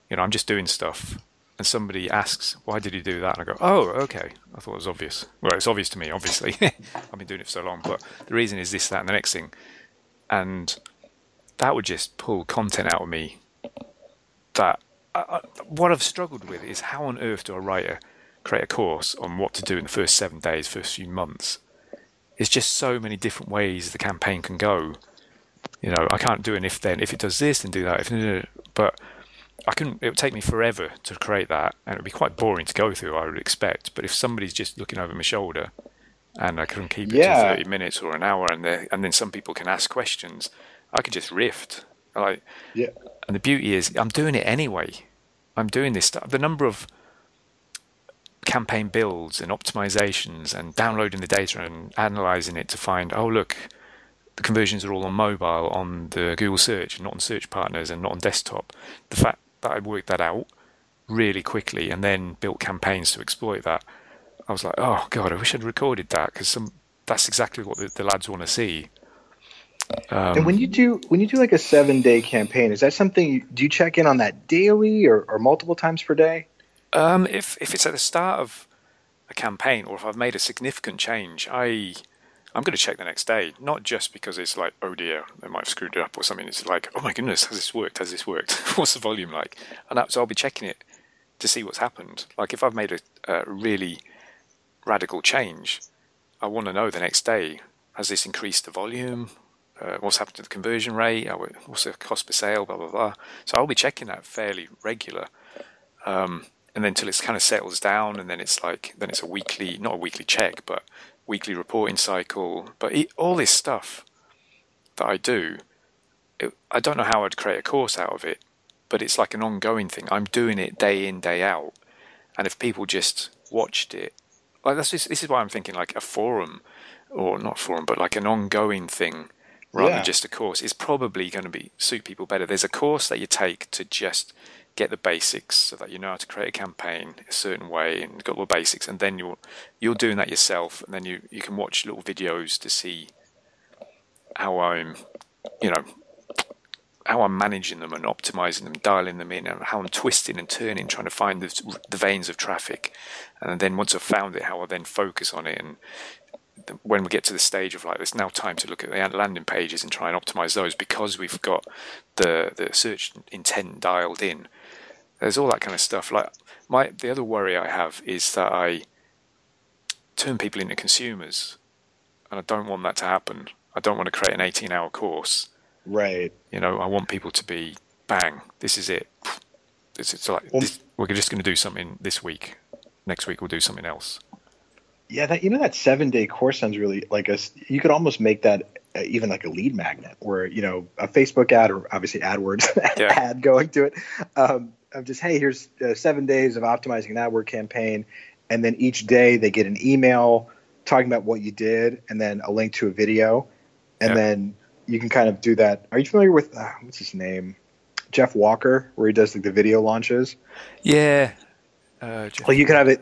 Speaker 1: You know, I'm just doing stuff and somebody asks, "Why did you do that?" and I go, "Oh, okay. I thought it was obvious." Well, it's obvious to me, obviously. I've been doing it for so long, but the reason is this, that, and the next thing, and that would just pull content out of me. That I, what I've struggled with is how on earth do I write a create a course on what to do in the first seven days, first few months, it's just so many different ways the campaign can go. You know, I can't do an if then. If it does this, then do that. If but I can. It would take me forever to create that, and it would be quite boring to go through. I would expect. But if somebody's just looking over my shoulder, and I can keep it yeah. to thirty minutes or an hour, and and then some people can ask questions, I could just riff. Like,
Speaker 2: yeah.
Speaker 1: And the beauty is, I'm doing it anyway. I'm doing this stuff. The number of campaign builds and optimizations and downloading the data and analyzing it to find, oh, look, the conversions are all on mobile, on the Google search, and not on search partners and not on desktop. The fact that I worked that out really quickly and then built campaigns to exploit that, I was like, oh, God, I wish I'd recorded that because that's exactly what the, the lads want to see.
Speaker 2: Um, and when you do when you do like a seven day campaign, is that something? You, do you check in on that daily or, or multiple times per day?
Speaker 1: Um, if if it's at the start of a campaign or if I've made a significant change, I I'm going to check the next day. Not just because it's like, oh dear, they might have screwed it up or something. It's like, oh my goodness, has this worked? Has this worked? What's the volume like? And so I'll be checking it to see what's happened. Like if I've made a, a really radical change, I want to know the next day has this increased the volume? Uh, what's happened to the conversion rate, what's the cost per sale, blah blah blah. So I'll be checking that fairly regular, um, and then until it kind of settles down, and then it's like then it's a weekly, not a weekly check, but weekly reporting cycle. But it, all this stuff that I do, it, I don't know how I'd create a course out of it, but it's like an ongoing thing. I'm doing it day in day out, and if people just watched it, like that's just, this is why I'm thinking like a forum, or not forum, but like an ongoing thing rather yeah. than just a course is probably going to be suit people better. There's a course that you take to just get the basics so that you know how to create a campaign a certain way and got all the basics and then you're you're doing that yourself and then you, you can watch little videos to see how I'm you know how I'm managing them and optimizing them, dialing them in, and how I'm twisting and turning, trying to find the, the veins of traffic. And then once I've found it, how I then focus on it and when we get to the stage of like it's now time to look at the landing pages and try and optimize those because we've got the the search intent dialed in. There's all that kind of stuff. Like my the other worry i have is that i turn people into consumers and i don't want that to happen. I don't want to create an 18 hour course.
Speaker 2: Right.
Speaker 1: You know i want people to be bang this is it. It's, it's like well, this, we're just going to do something this week. Next week we'll do something else
Speaker 2: yeah, that you know that seven day course sounds really like a. You could almost make that uh, even like a lead magnet, where you know a Facebook ad or obviously AdWords yeah. ad going to it. Um, of just hey, here's uh, seven days of optimizing an AdWord campaign, and then each day they get an email talking about what you did, and then a link to a video, and yeah. then you can kind of do that. Are you familiar with uh, what's his name? Jeff Walker, where he does like the video launches.
Speaker 1: Yeah,
Speaker 2: uh, you can have it,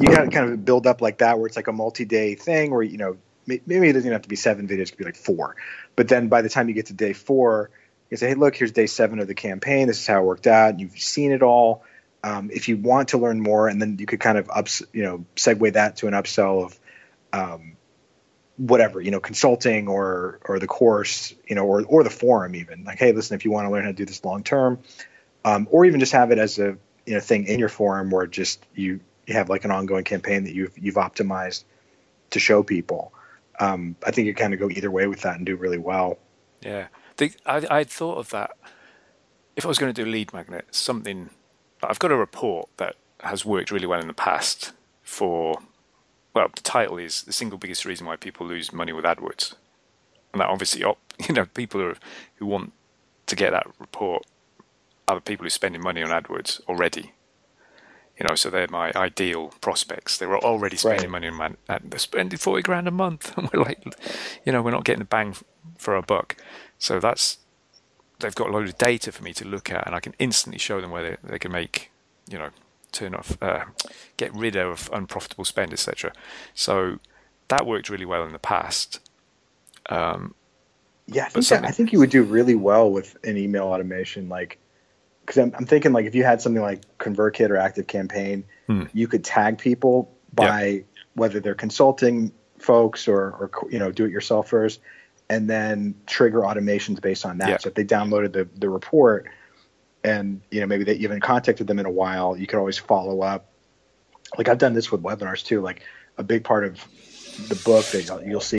Speaker 2: you can kind of build up like that, where it's like a multi-day thing, where you know maybe it doesn't even have to be seven videos; it could be like four. But then by the time you get to day four, you say, "Hey, look, here's day seven of the campaign. This is how it worked out. You've seen it all. Um, if you want to learn more, and then you could kind of ups, you know, segue that to an upsell of um, whatever, you know, consulting or or the course, you know, or or the forum even. Like, hey, listen, if you want to learn how to do this long term, um, or even just have it as a you know thing in your forum where just you, have like an ongoing campaign that you've you've optimized to show people. Um, I think you kind of go either way with that and do really well.
Speaker 1: Yeah, the, I I thought of that. If I was going to do lead magnet, something I've got a report that has worked really well in the past for. Well, the title is the single biggest reason why people lose money with AdWords, and that obviously, you know, people are, who want to get that report other people who are spending money on AdWords already. You know, so they're my ideal prospects. They were already spending right. money on man, they're spending forty grand a month, and we're like, you know, we're not getting the bang for our buck. So that's they've got a load of data for me to look at, and I can instantly show them where they, they can make, you know, turn off, uh, get rid of unprofitable spend, etc. So that worked really well in the past. Um,
Speaker 2: yeah, I think that, I think you would do really well with an email automation. Like because I'm, I'm, thinking like if you had something like ConvertKit or Active Campaign, hmm. you could tag people by yep. whether they're consulting folks or, or you know do it yourselfers, and then trigger automations based on that. Yep. So if they downloaded the the report, and you know maybe they even contacted them in a while, you could always follow up. Like I've done this with webinars too. Like a big part of the book that you'll see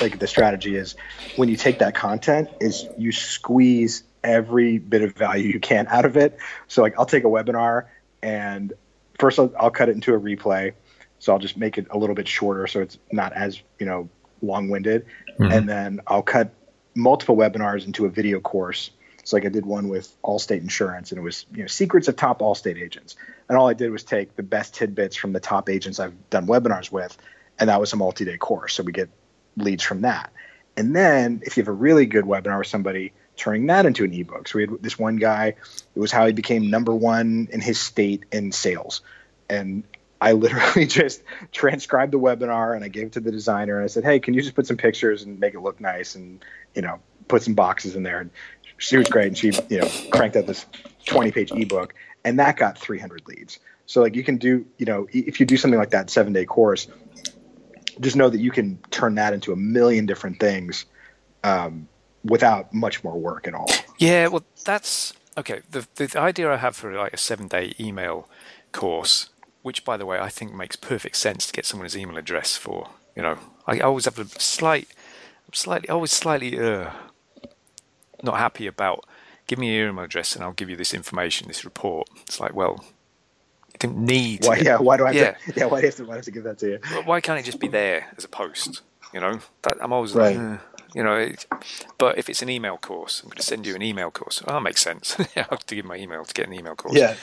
Speaker 2: like the strategy is when you take that content is you squeeze every bit of value you can out of it. So like i'll take a webinar and first I'll, I'll cut it into a replay. So i'll just make it a little bit shorter so it's not as you know long-winded. Mm-hmm. and then i'll cut multiple webinars into a video course. So like I did one with Allstate Insurance, and it was you know secrets of top Allstate agents, and all I did was take the best tidbits from the top agents I've done webinars with, and that was a multi-day course. So we get leads from that, and then if you have a really good webinar with somebody, turning that into an ebook. So we had this one guy, it was how he became number one in his state in sales, and I literally just transcribed the webinar and I gave it to the designer and I said, "Hey, can you just put some pictures and make it look nice and you know put some boxes in there?" And she was great and she you know cranked out this 20 page ebook and that got 300 leads so like you can do you know if you do something like that seven day course just know that you can turn that into a million different things um, without much more work at all
Speaker 1: yeah well that's okay the, the idea i have for like a seven day email course which by the way i think makes perfect sense to get someone's email address for you know i always have a slight slightly always slightly uh, not happy about give me your email address and I'll give you this information, this report. It's like, well, you don't need.
Speaker 2: Why? yeah. Why do I? Have yeah. To, yeah. Why do I have to? Why have to give that to you?
Speaker 1: why can't it just be there as a post? You know, that, I'm always right. like, you know, it, but if it's an email course, I'm going to send you an email course. Oh, that makes sense. I have to give my email to get an email course.
Speaker 2: Yeah,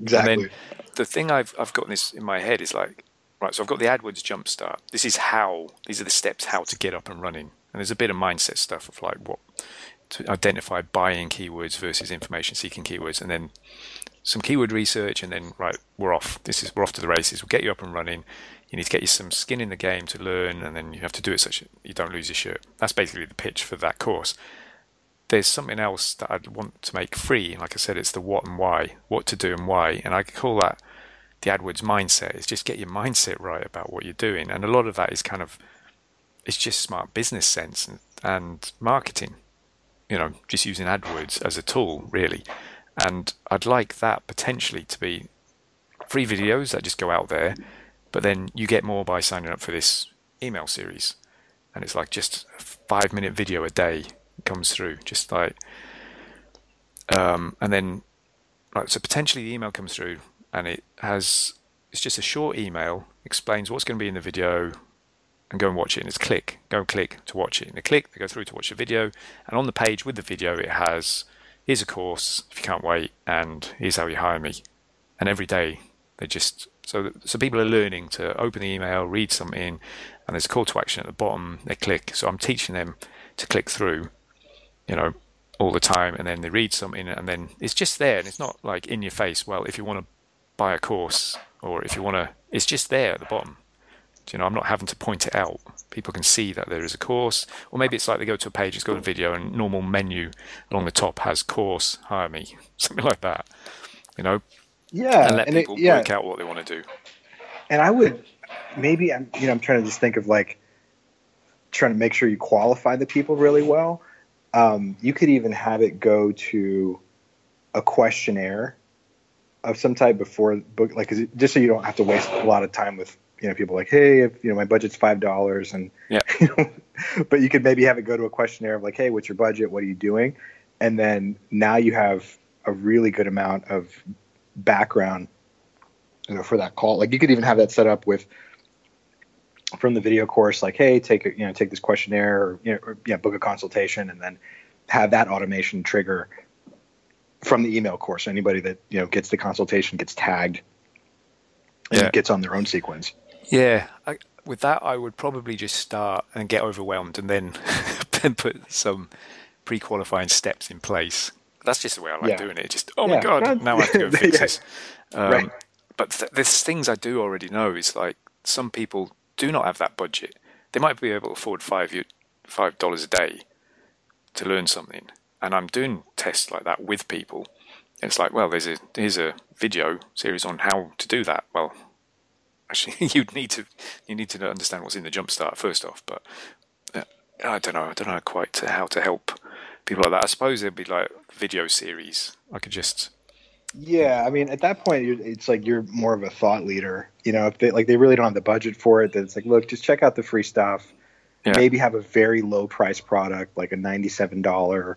Speaker 2: exactly.
Speaker 1: And then the thing I've I've got this in my head is like, right. So I've got the AdWords Jumpstart. This is how. These are the steps how to get up and running. And there's a bit of mindset stuff of like what to identify buying keywords versus information seeking keywords, and then some keyword research, and then right, we're off. This is we're off to the races. We'll get you up and running. You need to get you some skin in the game to learn, and then you have to do it such you don't lose your shirt. That's basically the pitch for that course. There's something else that I'd want to make free. Like I said, it's the what and why, what to do and why, and I call that the AdWords mindset. Is just get your mindset right about what you're doing, and a lot of that is kind of it's just smart business sense and, and marketing you know, just using AdWords as a tool, really. And I'd like that potentially to be free videos that just go out there, but then you get more by signing up for this email series. And it's like just a five minute video a day comes through, just like, um, and then, right, so potentially the email comes through and it has, it's just a short email, explains what's going to be in the video, and go and watch it. And it's click, go and click to watch it. And they click, they go through to watch the video. And on the page with the video, it has here's a course if you can't wait, and here's how you hire me. And every day they just so so people are learning to open the email, read something, and there's a call to action at the bottom. They click. So I'm teaching them to click through, you know, all the time, and then they read something, and then it's just there, and it's not like in your face. Well, if you want to buy a course, or if you want to, it's just there at the bottom. You know, I'm not having to point it out. People can see that there is a course, or maybe it's like they go to a page, it's got a video, and normal menu along the top has course, hire me, something like that. You know,
Speaker 2: yeah,
Speaker 1: and let and people it, yeah. work out what they want to do.
Speaker 2: And I would maybe I'm you know I'm trying to just think of like trying to make sure you qualify the people really well. Um, you could even have it go to a questionnaire of some type before book, like just so you don't have to waste a lot of time with you know people like hey if you know my budget's five dollars and
Speaker 1: yeah
Speaker 2: you know, but you could maybe have it go to a questionnaire of like hey what's your budget what are you doing and then now you have a really good amount of background you know for that call like you could even have that set up with from the video course like hey take a, you know take this questionnaire or you know or, yeah book a consultation and then have that automation trigger from the email course anybody that you know gets the consultation gets tagged and yeah. gets on their own sequence
Speaker 1: yeah, I, with that, I would probably just start and get overwhelmed, and then then put some pre-qualifying steps in place. That's just the way I like yeah. doing it. Just oh yeah. my god, now I have to go fix this. Um, right. But th- there's things I do already know. Is like some people do not have that budget. They might be able to afford five five dollars a day to learn something, and I'm doing tests like that with people. And it's like, well, there's a here's a video series on how to do that. Well, actually you'd need to you need to understand what's in the jumpstart first off. But uh, I don't know. I don't know quite how to help people like that. I suppose it'd be like video series. I could just
Speaker 2: Yeah, I mean, at that point, it's like you're more of a thought leader. You know, if they like they really don't have the budget for it, then it's like, look, just check out the free stuff. Yeah. Maybe have a very low price product, like a ninety-seven dollar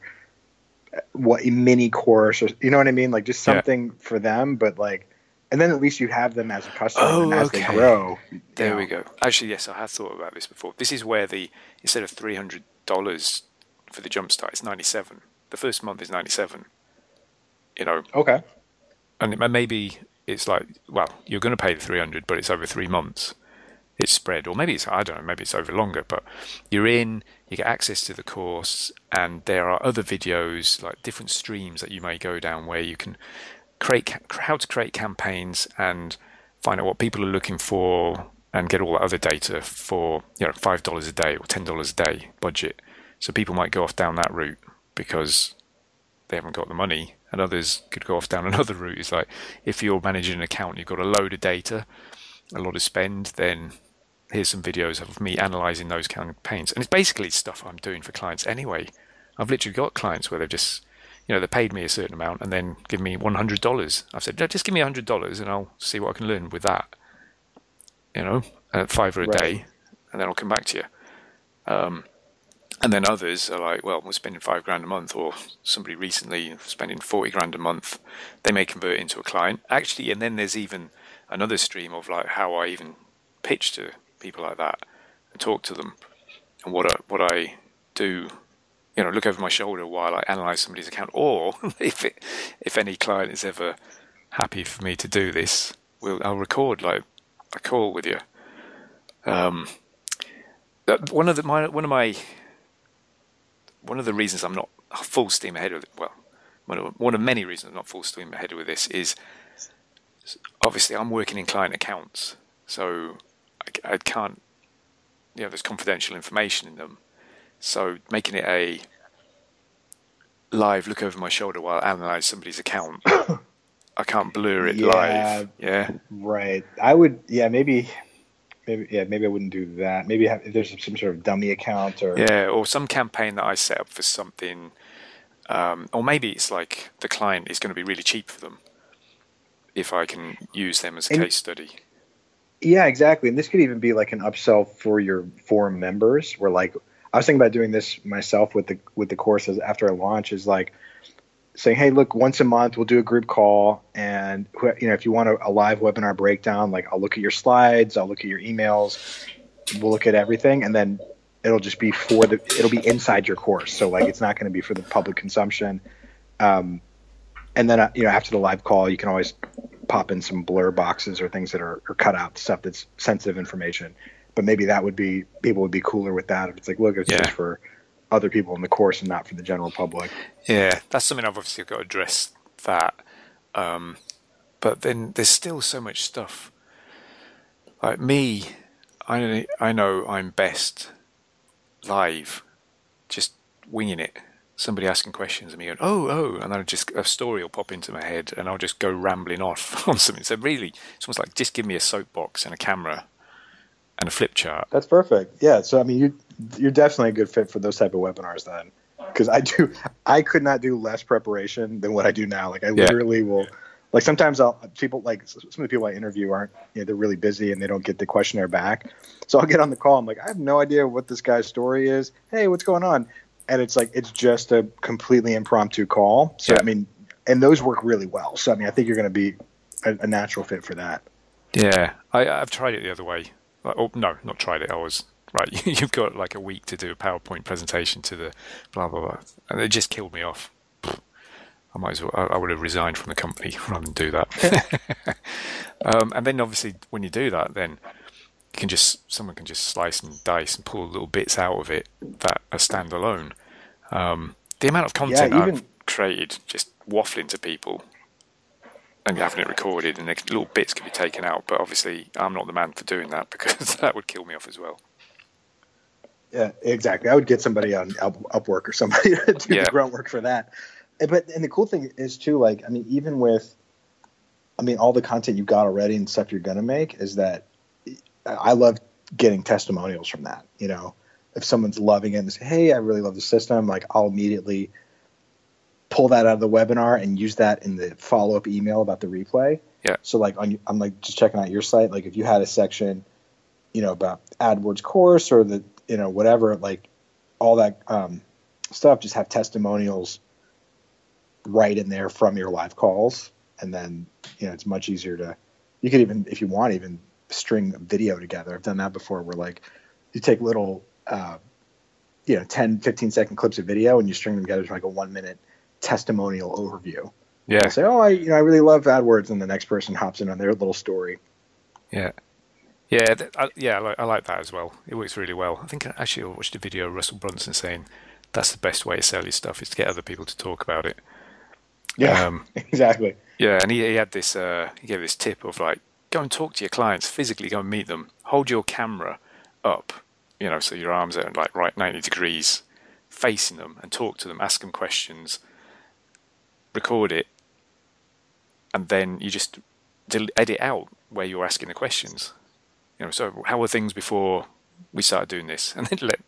Speaker 2: what mini course, or you know what I mean, like just something yeah. for them. But like, and then at least you have them as a customer, oh, and as okay. they grow.
Speaker 1: There know. we go. Actually, yes, I have thought about this before. This is where the instead of three hundred dollars for the jumpstart, it's ninety-seven. The first month is ninety-seven. You know.
Speaker 2: Okay
Speaker 1: and maybe it's like, well, you're going to pay the 300, but it's over three months. It's spread, or maybe it's I don't know, maybe it's over longer. But you're in, you get access to the course, and there are other videos like different streams that you may go down where you can create how to create campaigns and find out what people are looking for and get all that other data for you know five dollars a day or ten dollars a day budget. So people might go off down that route because they haven't got the money and others could go off down another route. It's like if you're managing an account, you've got a load of data, a lot of spend, then here's some videos of me analyzing those campaigns. And it's basically stuff I'm doing for clients anyway. I've literally got clients where they've just, you know, they paid me a certain amount and then give me $100. I've said, just give me $100 and I'll see what I can learn with that. You know, at five or a right. day, and then I'll come back to you. Um, and then others are like, well, we're spending five grand a month, or somebody recently spending 40 grand a month. They may convert into a client. Actually, and then there's even another stream of like how I even pitch to people like that and talk to them and what I, what I do, you know, look over my shoulder while I analyze somebody's account. Or if it, if any client is ever happy for me to do this, we'll, I'll record like a call with you. Um, one of the my, one of my one of the reasons I'm not full steam ahead with it, well, one of, one of many reasons I'm not full steam ahead with this is obviously I'm working in client accounts, so I, I can't, you know, there's confidential information in them. So making it a live look over my shoulder while I analyze somebody's account, I can't blur it yeah, live. Yeah,
Speaker 2: right. I would, yeah, maybe maybe yeah maybe I wouldn't do that. Maybe have, if there's some sort of dummy account or
Speaker 1: yeah, or some campaign that I set up for something, um, or maybe it's like the client is going to be really cheap for them if I can use them as a and, case study.
Speaker 2: Yeah, exactly. And this could even be like an upsell for your forum members. Where like I was thinking about doing this myself with the with the courses after I launch is like saying, "Hey, look, once a month we'll do a group call, and you know, if you want a, a, live webinar breakdown, like I'll look at your slides, I'll look at your emails, we'll look at everything, and then it'll just be for the, it'll be inside your course, so like it's not going to be for the public consumption. Um, and then uh, you know, after the live call, you can always pop in some blur boxes or things that are, are cut out stuff that's sensitive information. But maybe that would be people would be cooler with that if it's like, look, it's yeah. just for other people in the course and not for the general public.
Speaker 1: Yeah, that's something I've obviously got to address that. Um, but then there's still so much stuff. Like me, I I know I'm best live, just winging it. Somebody asking questions and me going, oh, oh, and then just a story will pop into my head and I'll just go rambling off on something. So really, it's almost like just give me a soapbox and a camera and a flip chart.
Speaker 2: That's perfect. Yeah. So I mean, you you're definitely a good fit for those type of webinars then, because I do I could not do less preparation than what I do now. Like I yeah. literally will. Like sometimes I'll people like some of the people I interview aren't you know they're really busy and they don't get the questionnaire back, so I'll get on the call. I'm like I have no idea what this guy's story is. Hey, what's going on? And it's like it's just a completely impromptu call. So yeah. I mean, and those work really well. So I mean, I think you're going to be a, a natural fit for that.
Speaker 1: Yeah, I, I've tried it the other way oh no, not tried it. I was right. You've got like a week to do a PowerPoint presentation to the blah blah blah, and it just killed me off. I might as well. I, would have resigned from the company rather than do that. um, and then obviously, when you do that, then you can just someone can just slice and dice and pull little bits out of it that are standalone. Um, the amount of content yeah, even, I've created just waffling to people and having it recorded, and the little bits can be taken out. But obviously, I'm not the man for doing that because that would kill me off as well.
Speaker 2: Yeah, exactly. I would get somebody on Upwork or somebody to do yeah. the grunt work for that. But and the cool thing is too, like I mean, even with, I mean, all the content you've got already and stuff you're gonna make is that I love getting testimonials from that. You know, if someone's loving it and say, "Hey, I really love the system," like I'll immediately pull that out of the webinar and use that in the follow up email about the replay.
Speaker 1: Yeah.
Speaker 2: So like on, I'm like just checking out your site. Like if you had a section, you know, about AdWords course or the you know whatever, like all that um, stuff, just have testimonials right in there from your live calls, and then you know it's much easier to. You could even, if you want, even string video together. I've done that before, where like you take little, uh, you know, 10, 15 second clips of video and you string them together to like a one minute testimonial overview.
Speaker 1: Yeah.
Speaker 2: Say, oh, I you know I really love AdWords, and the next person hops in on their little story.
Speaker 1: Yeah. Yeah, I, yeah, I like, I like that as well. It works really well. I think actually I watched a video of Russell Brunson saying that's the best way to sell your stuff is to get other people to talk about it.
Speaker 2: Yeah, um, exactly.
Speaker 1: Yeah, and he, he had this. Uh, he gave this tip of like, go and talk to your clients physically. Go and meet them. Hold your camera up, you know, so your arms are like right ninety degrees, facing them, and talk to them. Ask them questions. Record it, and then you just edit out where you're asking the questions. You know, so how were things before we started doing this, and then let,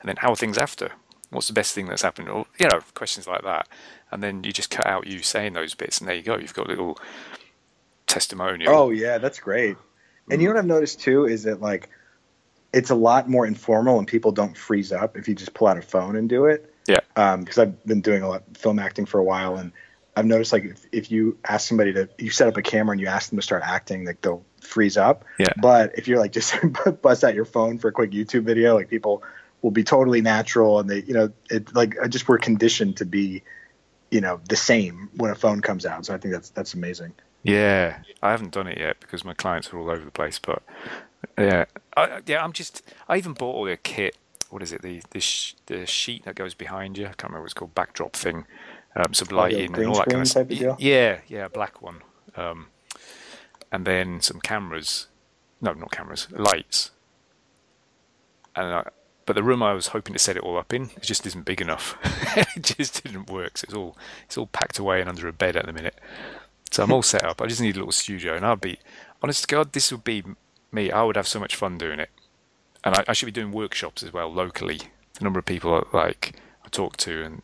Speaker 1: and then how are things after? What's the best thing that's happened? Or you know, questions like that and then you just cut out you saying those bits, and there you go. You've got a little testimonial.
Speaker 2: Oh yeah, that's great. And you know what I've noticed too is that like it's a lot more informal, and people don't freeze up if you just pull out a phone and do it.
Speaker 1: Yeah.
Speaker 2: Because um, I've been doing a lot of film acting for a while, and I've noticed like if, if you ask somebody to you set up a camera and you ask them to start acting, like they'll freeze up.
Speaker 1: Yeah.
Speaker 2: But if you're like just bust out your phone for a quick YouTube video, like people will be totally natural, and they you know it like I just we're conditioned to be you know the same when a phone comes out. So I think that's that's amazing.
Speaker 1: Yeah, I haven't done it yet because my clients are all over the place. But yeah, I, yeah, I'm just. I even bought all the kit. What is it? The the, sh- the sheet that goes behind you. I can't remember what it's called. Backdrop thing. Um, some lighting and all that kind of stuff. Yeah, yeah, black one. Um, and then some cameras. No, not cameras. Lights. And I, but the room I was hoping to set it all up in it just isn't big enough. it just didn't work. So it's all it's all packed away and under a bed at the minute. So I'm all set up. I just need a little studio, and I'd be honest to God, this would be me. I would have so much fun doing it, and I, I should be doing workshops as well locally. The number of people like I talk to, and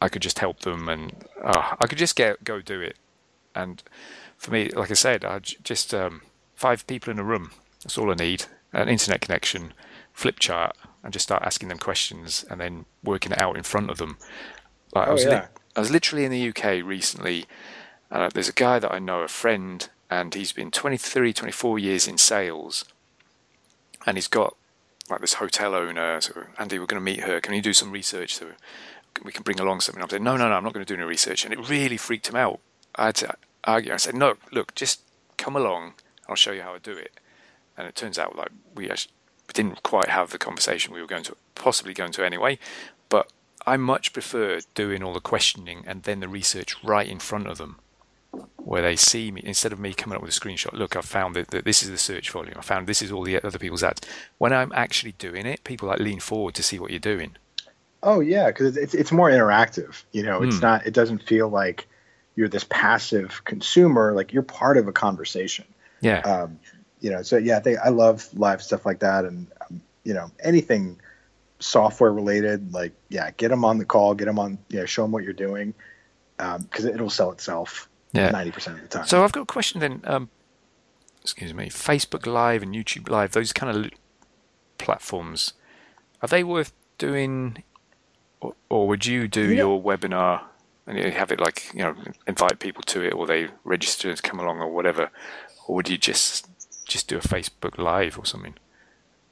Speaker 1: I could just help them, and oh, I could just get go do it. And for me, like I said, I just um, five people in a room. That's all I need. An internet connection flip chart and just start asking them questions and then working it out in front of them. Like
Speaker 2: oh, I was, yeah. li-
Speaker 1: I was literally in the UK recently. Uh, there's a guy that I know, a friend, and he's been 23, 24 years in sales, and he's got like this hotel owner. So Andy, we're going to meet her. Can you do some research so we can bring along something? I'm saying, no, no, no, I'm not going to do any research, and it really freaked him out. I had to I said, no, look, just come along. I'll show you how I do it. And it turns out like we actually we didn't quite have the conversation we were going to possibly going to anyway. But I much prefer doing all the questioning and then the research right in front of them, where they see me instead of me coming up with a screenshot. Look, I've found that, that this is the search volume. I found this is all the other people's ads. When I'm actually doing it, people like lean forward to see what you're doing.
Speaker 2: Oh yeah, because it's it's more interactive. You know, it's mm. not. It doesn't feel like you're this passive consumer. Like you're part of a conversation.
Speaker 1: Yeah.
Speaker 2: Um, you know, so yeah, I I love live stuff like that, and um, you know, anything software related, like yeah, get them on the call, get them on, you know, show them what you're doing, because um, it'll sell itself.
Speaker 1: Yeah,
Speaker 2: ninety percent of the time.
Speaker 1: So I've got a question then. Um, excuse me, Facebook Live and YouTube Live, those kind of platforms, are they worth doing, or, or would you do your webinar? And you have it like you know invite people to it or they register and come along or whatever or would you just just do a Facebook Live or something?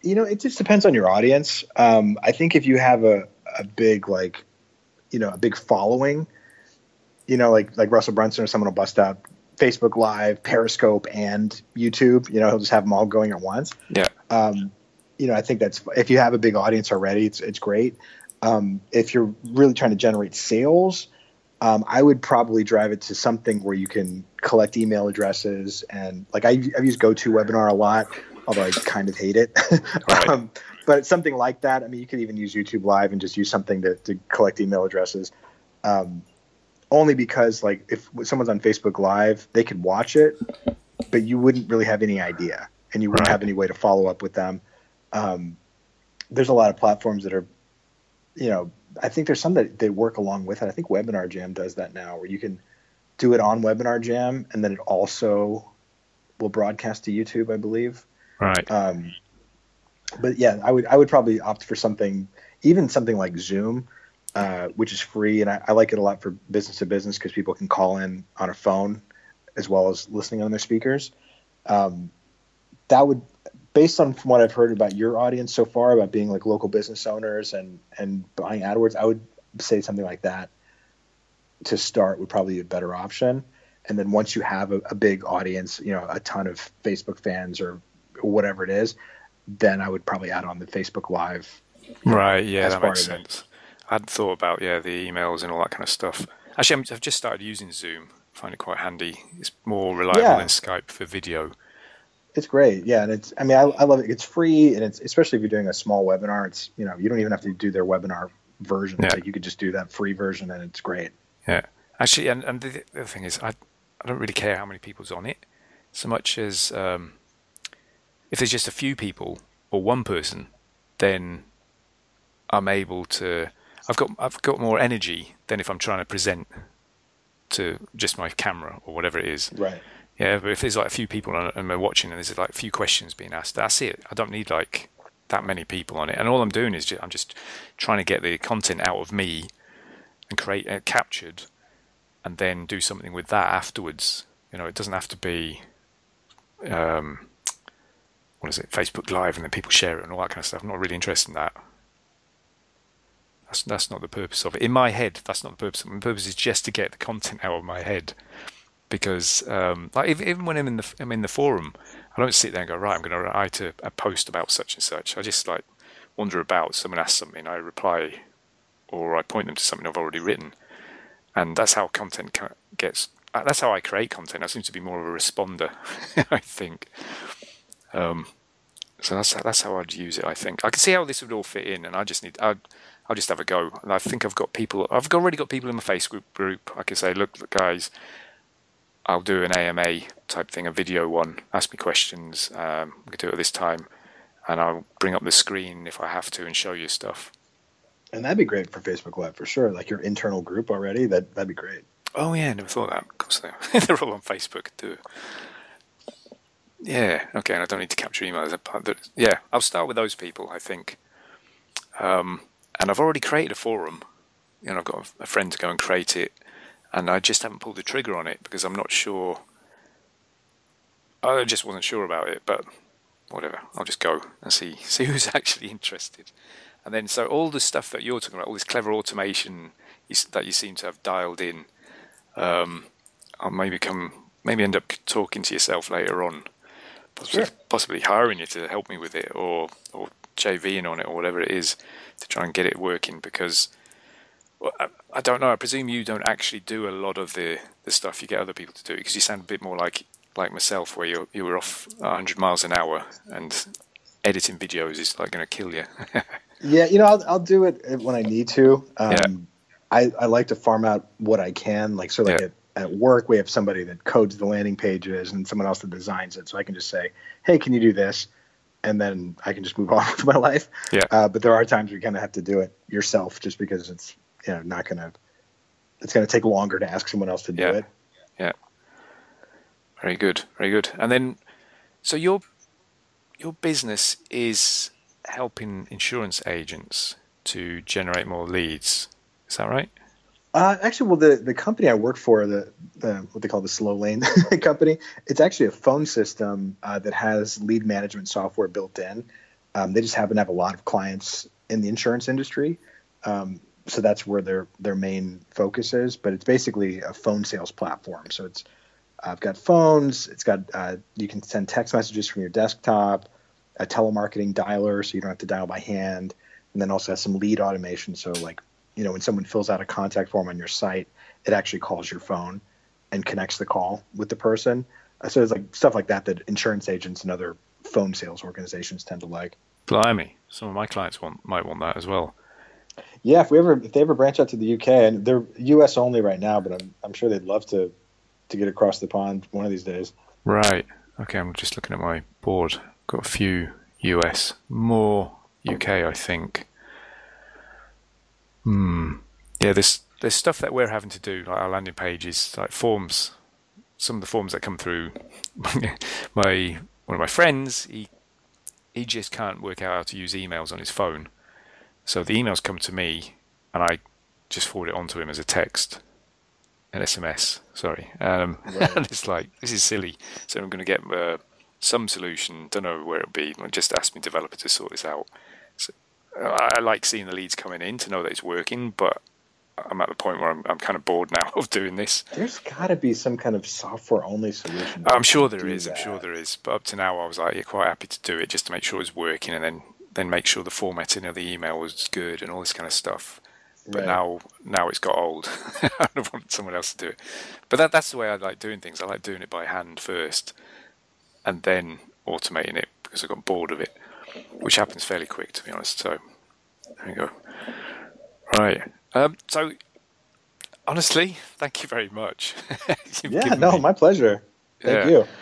Speaker 2: You know, it just depends on your audience. Um, I think if you have a, a big like, you know, a big following, you know, like like Russell Brunson or someone will bust out Facebook Live, Periscope, and YouTube. You know, he'll just have them all going at once.
Speaker 1: Yeah.
Speaker 2: Um, you know, I think that's if you have a big audience already, it's it's great. Um, if you're really trying to generate sales, um, I would probably drive it to something where you can collect email addresses and like I, have used GoToWebinar a lot, although I kind of hate it. Um, but something like that. I mean, you could even use YouTube Live and just use something to, to collect email addresses. Um, only because like if someone's on Facebook Live, they could watch it, but you wouldn't really have any idea, and you wouldn't right. have any way to follow up with them. Um, there's a lot of platforms that are, you know, I think there's some that they work along with it. I think Webinar Jam does that now, where you can do it on Webinar Jam, and then it also will broadcast to YouTube, I believe.
Speaker 1: Right.
Speaker 2: Um, but yeah, I would I would probably opt for something, even something like Zoom, uh, which is free, and I, I, like it a lot for business to business because people can call in on a phone as well as listening on their speakers. Um, that would, based on from what I've heard about your audience so far about being like local business owners and and buying AdWords, I would say something like that to start would probably be a better option. And then once you have a, a big audience, you know, a ton of Facebook fans or whatever it is, then I would probably add on the Facebook Live.
Speaker 1: Right. Yeah, that makes sense. I hadn't thought about yeah the emails and all that kind of stuff. Actually, i have just started using Zoom. I find it quite handy. It's more reliable yeah. than Skype for video.
Speaker 2: It's great, yeah, and it's. I mean, I, I love it. It's free, and it's especially if you're doing a small webinar. It's you know you don't even have to do their webinar version. Yeah. Like you could just do that free version, and it's great.
Speaker 1: Yeah, actually, and and the, the other thing is, I I don't really care how many people's on it, so much as um, if there's just a few people or one person, then I'm able to. I've got I've got more energy than if I'm trying to present to just my camera or whatever it is.
Speaker 2: Right.
Speaker 1: Yeah, but if there's like a few people and we're watching and there's like a few questions being asked, that's it. I don't need like that many people on it, and all I'm doing is just, I'm just trying to get the content out of me and create uh, captured, and then do something with that afterwards. You know, it doesn't have to be. Um, what is it, Facebook Live, and then people share it and all that kind of stuff. I'm not really interested in that. That's that's not the purpose of it. In my head, that's not the purpose. My purpose is just to get the content out of my head, because um, like even when I'm in the I'm in the forum, I don't sit there and go right. I'm going to write a, a post about such and such. I just like wander about. Someone asks something, I reply, or I point them to something I've already written, and that's how content gets. That's how I create content. I seem to be more of a responder, I think. Um, so that's that's how I'd use it. I think I can see how this would all fit in, and I just need I'd I'll just have a go. And I think I've got people. I've already got people in my Facebook group. I can say, look guys, I'll do an AMA type thing, a video one. Ask me questions. Um, we can do it this time, and I'll bring up the screen if I have to and show you stuff.
Speaker 2: And that'd be great for Facebook Live for sure. Like your internal group already. That that'd be great.
Speaker 1: Oh yeah, never thought that. Of course they they're all on Facebook too. Yeah, okay, and I don't need to capture emails. Yeah, I'll start with those people, I think. Um, and I've already created a forum. You know, I've got a friend to go and create it, and I just haven't pulled the trigger on it because I'm not sure. I just wasn't sure about it, but whatever. I'll just go and see see who's actually interested. And then, so all the stuff that you're talking about, all this clever automation that you seem to have dialed in, um, I'll maybe come, maybe end up talking to yourself later on possibly, sure. possibly hiring you to help me with it or or JVing on it or whatever it is to try and get it working because well, I, I, don't know. I presume you don't actually do a lot of the, the stuff you get other people to do because you sound a bit more like like myself, where you you were off 100 miles an hour and editing videos is like going to kill you.
Speaker 2: yeah, you know, I'll, I'll do it when I need to. Um, yeah. I, I like to farm out what I can, like so like yeah at work we have somebody that codes the landing pages and someone else that designs it so i can just say hey can you do this and then i can just move on with my life
Speaker 1: yeah
Speaker 2: uh, but there are times you kind of have to do it yourself just because it's you know not gonna it's gonna take longer to ask someone else to do
Speaker 1: yeah.
Speaker 2: it.
Speaker 1: Yeah. Very good very good. And then so your your business is helping insurance agents to generate more leads. Is that right?
Speaker 2: Uh, actually, well, the, the company I work for, the, the what they call the slow lane company, it's actually a phone system uh, that has lead management software built in. Um, they just happen to have a lot of clients in the insurance industry, um, so that's where their their main focus is. But it's basically a phone sales platform. So it's I've got phones. It's got uh, you can send text messages from your desktop, a telemarketing dialer, so you don't have to dial by hand, and then also has some lead automation. So like you know when someone fills out a contact form on your site, it actually calls your phone and connects the call with the person. Uh, so it's like stuff like that that insurance agents and other phone sales organizations tend to like.
Speaker 1: Blimey, some of my clients want might want that as well.
Speaker 2: Yeah, if we ever if they ever branch out to the UK and they're US only right now, but I'm I'm sure they'd love to to get across the pond one of these days.
Speaker 1: Right. Okay, I'm just looking at my board. Got a few US, more UK, I think. Hmm. Yeah, there's there's stuff that we're having to do, like our landing pages, like forms. Some of the forms that come through, my one of my friends, he he just can't work out how to use emails on his phone. So the emails come to me, and I just forward it on to him as a text, an SMS. Sorry, um, right. and it's like this is silly. So I'm going to get uh, some solution. Don't know where it'll be. Just ask me developer to sort this out. So, uh, I like seeing the leads coming in to know that it's working, but I'm at the point where I'm, I'm kind of bored now of doing this.
Speaker 2: There's got to be some kind of software only solution.
Speaker 1: I'm sure there is. That. I'm sure there is. But up to now, I was like, yeah, quite happy to do it just to make sure it's working, and then then make sure the formatting of the email was good and all this kind of stuff. But right. now, now it's got old. I want someone else to do it. But that that's the way I like doing things. I like doing it by hand first, and then automating it because I got bored of it, which happens fairly quick, to be honest. So there you go. Right. Um, so, honestly, thank you very much.
Speaker 2: yeah, no, me... my pleasure. Thank yeah. you.